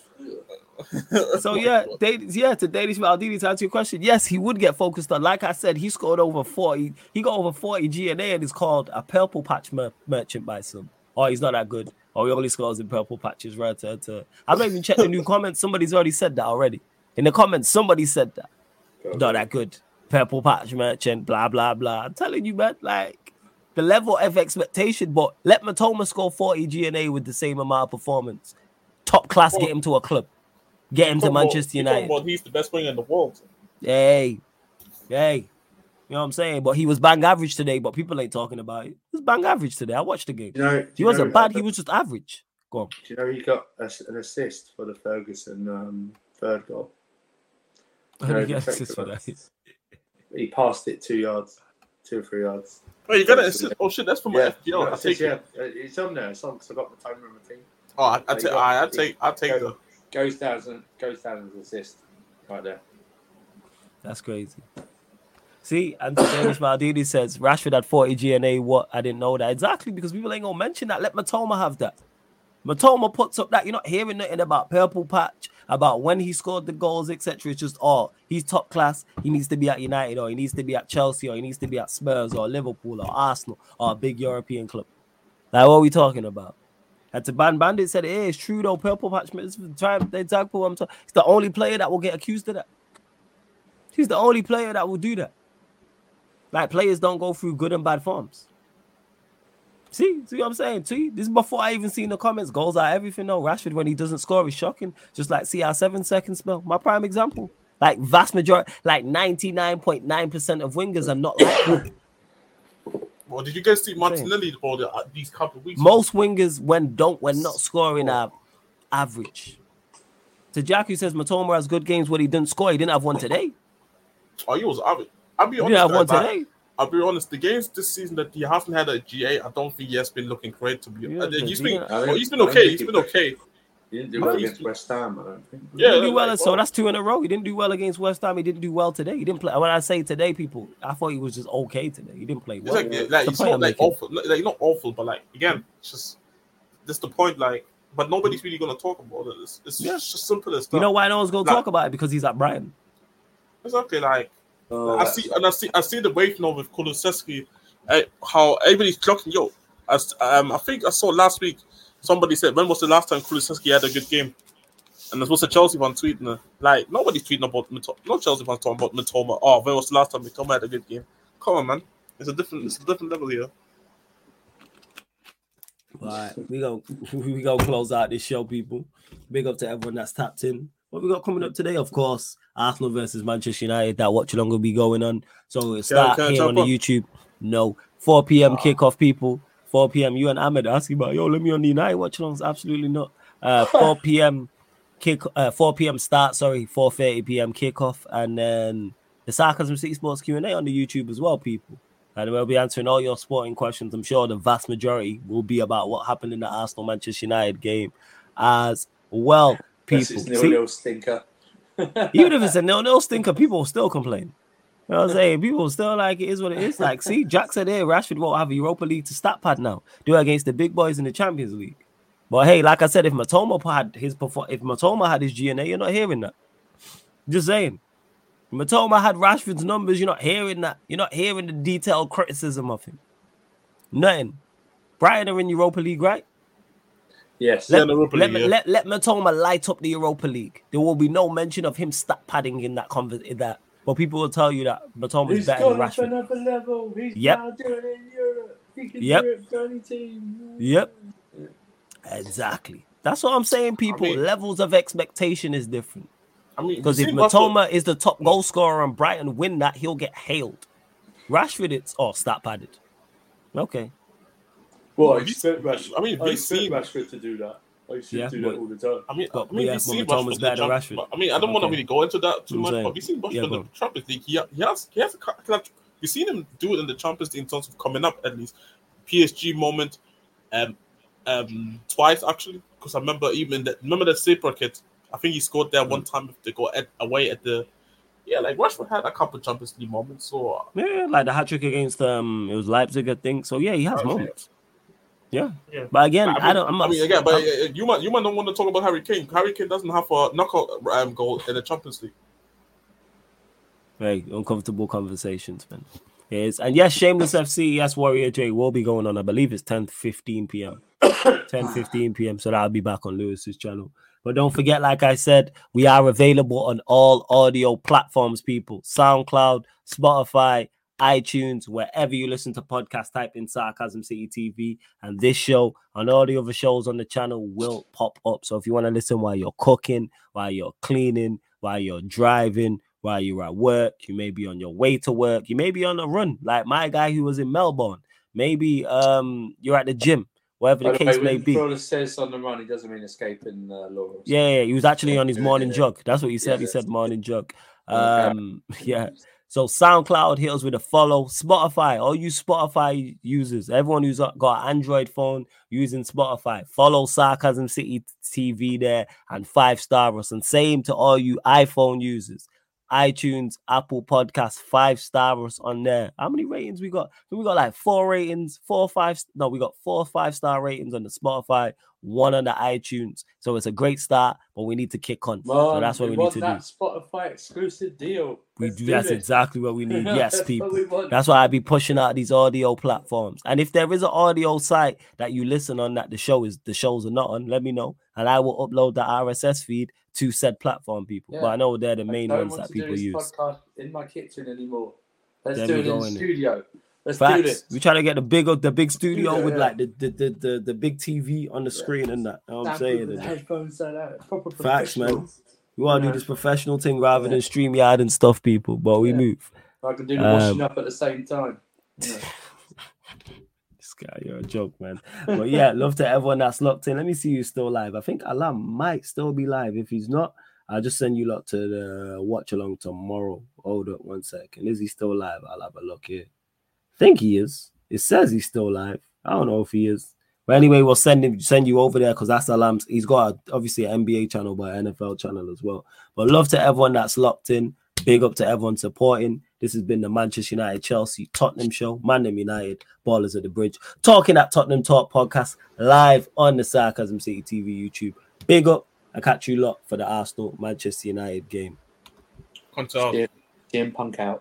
So yeah, they, yeah, to Danish Maldini to answer your question, yes, he would get focused on. Like I said, he scored over 40, he got over 40 GNA and is called a purple patch mer- merchant by some. Oh, he's not that good. Oh, he only scores in purple patches, right? To, to. I haven't even checked the new comments. Somebody's already said that already. In the comments, somebody said that. Not that good. Purple patch merchant, blah blah blah. I'm telling you, man, like the level of expectation, but let Mitoma score 40 GNA with the same amount of performance. Top class, get him to a club. Get him to Manchester United.
Well, he's the best winger in the world.
Hey, hey. You know what I'm saying? But he was bang average today, but people ain't talking about it. He was bang average today. I watched the game.
You know,
He wasn't
know,
bad,
uh,
he was just average. Go on.
Do you know he got a, an assist for the Ferguson um, third goal?
You
No,
get
check
assist for that?
He passed it two yards, two or three yards.
Oh, you got it. Oh shit, that's from my
Yeah,
FPL.
no,
I
it's,
take
yeah,
it.
uh, it's on there. It's on because I got the timer on my team.
Oh, I, I
There you
take. I, I take. I take the.
Goes down as an, goes down as assist right there.
That's crazy. See, and Danish Maldini says Rashford had 40 GNA. What? I didn't know that. Exactly, because people ain't gonna mention that. Let Mitoma have that. Mitoma puts up that. You're not hearing nothing about purple patch, about when he scored the goals, etc. It's just oh, he's top class. He needs to be at United, or he needs to be at Chelsea, or he needs to be at Spurs, or Liverpool, or Arsenal, or a big European club. Like what are we talking about? And to Ban Bandit said, "Hey, it's true though. Purple patch, it's time they tag. He's the only player that will get accused of that. He's the only player that will do that. Like players don't go through good and bad forms. See, see what I'm saying? See, this is before I even seen the comments. Goals are everything. No, Rashford when he doesn't score is shocking. Just like see our seven second spell. My prime example. Like vast majority, like 99.9% of wingers are not like that.
Well, did you guys see Martinelli for the, uh, these couple of weeks?
Most wingers when don't when not scoring are average. To Jack who says Mitoma has good games when he didn't score, he didn't have one today.
Oh, he was. Be, I'll be honest.
didn't one
like,
today.
I'll be honest. The games this season that he hasn't had a GA, I don't think he has been looking great. To be
Yeah,
honest, uh,
but
he's
he
been.
didn't-
well, he's been okay. He's
he
been okay.
He didn't do well against West Ham, I don't think.
He
Yeah,
didn't do well,
like,
so that's two in a row. He didn't do well against West Ham. He didn't do well today. He didn't play. When I say today, people, I thought he was just okay today. He didn't play
It's
well.
like, like it's not like
making.
awful, like like, not awful, but like again, it's just that's the point. Like, but nobody's really gonna talk about it. It's, it's
Yeah.
just simple as that.
You know why no one's gonna
Like-
talk about it? Because he's at Brighton.
it's okay. Like
Oh,
I see, and I see, I see the wave now with Kulusevski, uh, how everybody's clocking. Yo, as um, I think I saw last week somebody said, when was the last time Kulusevski had a good game? And this was a Chelsea fan tweeting. Like nobody's tweeting about Mitoma. No Chelsea fans talking about Mitoma. Oh, when was the last time Mitoma had a good game? Come on, man. It's a different, it's a different level here.
All right, we go we go close out this show, people. Big up to everyone that's tapped in. What we got coming up today, of course, Arsenal versus Manchester United. That watch along will be going on. So it'll start
can I
here on the? YouTube. No, 4 p.m. kickoff, people. 4 p.m. You and Ahmed asking about yo, let me on the United watch alongs. Absolutely not. Uh, 4 p.m. kick. Uh, 4 p.m. start. Sorry, 4:30 p.m. kickoff, and then the Sarcasm City Sports Q and A on the YouTube as well, people. And we'll be answering all your sporting questions. I'm sure the vast majority will be about what happened in the Arsenal Manchester United game as well. People,
is nil
See,
nil stinker.
even if it's a nil nil stinker, people will still complain. You know what I'm saying? People will still like it is what it is. Like, see, Jack said here, Rashford won't have a Europa League to stat pad now. Do it against the big boys in the Champions League. But hey, like I said, if Mitoma had his if Mitoma had his GNA, you're not hearing that. Just saying. Mitoma had Rashford's numbers, you're not hearing that. You're not hearing the detailed criticism of him. Nothing. Brighton are in Europa League, right?
Yes.
Yeah,
Let,
in Europa
let,
League, yeah.
let, let Mitoma light up the Europa League. There will be no mention of him stat padding in that conver- in that. But people will tell you that Mitoma is
He's
better than
gone up
Rashford.
another level. He's
Yep.
now doing it in Europe. He can
Yep.
do it for any team.
Yep. Exactly. That's what I'm saying, people.
mean-
Levels of expectation is different.
I mean,
Because if
seen Rashford-
Mitoma is the top mm. goal scorer and Brighton win that, he'll get hailed. Rashford, it's oh stat padded. Okay.
Well, I
Well,
expect Rashford.
I mean,
I
we've
expect
seen-
Rashford to do that. I should
Yeah,
do that all the time.
I mean,
But-
I mean,
yeah,
we've seen
Thomas
Rashford in the
better than Rashford.
I mean, I don't want to really go into that too much, but we've seen Rashford
Yeah,
in the. Champions League. He, he has, he has, a, cou- like, you've seen him do it in the Champions League in terms of coming up at least. PSG moment, um, um, twice actually, because I remember even that. Remember that Saper kid? I think he scored there
Mm.
one time to go at, away at the. Yeah, like Rashford had a couple Champions League moments, so uh,
Yeah, like the hat trick against um it was Leipzig, I think. So yeah, he has
Right,
moments. Yeah.
Yeah.
But again,
I, mean,
I don't I'm
I mean, again, but
I'm-
uh, you might you might not want to talk about Harry Kane. Harry Kane doesn't have a knockout um, goal in the Champions League.
Very uncomfortable conversations, man. Yes, and yes, Shameless FC, yes, Warrior J will be going on. I believe it's 10 15 p.m. 10 15 p.m. So that'll be back on Lewis's channel. But don't forget, like I said, we are available on all audio platforms, people. SoundCloud, Spotify, iTunes, wherever you listen to podcasts, type in Sarcasm City TV. And this show and all the other shows on the channel will pop up. So if you want to listen while you're cooking, while you're cleaning, while you're driving, while you're at work, you may be on your way to work, you may be on a run, like my guy who was in Melbourne. Maybe um you're at the gym, whatever the
the way,
case may
when
be.
Says on the run, he doesn't mean escaping uh, law.
Yeah, yeah, he was actually on his morning jog. That's what he said. He said morning jog. Um, yeah. So SoundCloud hit us with a follow. Spotify, all you Spotify users, everyone who's got an Android phone using Spotify, follow Sarcasm City TV there and five star us. And same to all you iPhone users. iTunes, Apple Podcasts, five star us on there. How many ratings we got? We got like four ratings, four, five. No, we got four five star ratings on the Spotify, one on the iTunes. So it's a great start, but we need to kick on. so that's what we, need
want
to
that
do.
Spotify exclusive deal.
We
Let's
do.
do
That's
this.
exactly what we need. Yes,
That's
people.
we.
That's why I be pushing out these audio platforms. And if there is an audio site that you listen on that the show is the shows are not on, let me know, and I will upload the RSS feed to said platform, people. But I know they're the main ones that people use.
in my kitchen anymore. Let's
There
do it in the studio. Let's do
Facts.
this.
We try to get the big the big studio
Yeah,
with
yeah.
like the the, the the big TV on the screen and that. You know what I'm saying?
headphones. Proper
Facts, man. We want to do this professional thing rather
Yeah.
than StreamYard and stuff, people. But we
Yeah.
move.
I can do the washing
Um,
up at the same time. Yeah.
This guy, you're a joke, man. But yeah, love to everyone that's locked in. Let me see you still live. I think Alam might still be live. If he's not, I'll just send you lot to the watch along tomorrow. Hold up one second. Is he still live? I'll have a look here. I think he is. It says he's still alive. I don't know if he is. But anyway, we'll send him send you over there because that's Alam's. He's got a, obviously an NBA channel, but an NFL channel as well. But love to everyone that's locked in. Big up to everyone supporting. This has been the Manchester United Chelsea Tottenham show. Manchester United Ballers of the Bridge. Talking at Tottenham Talk podcast live on the Sarcasm City TV YouTube. Big up. I catch you lot for the Arsenal Manchester United game.
Control.
CM Punk out.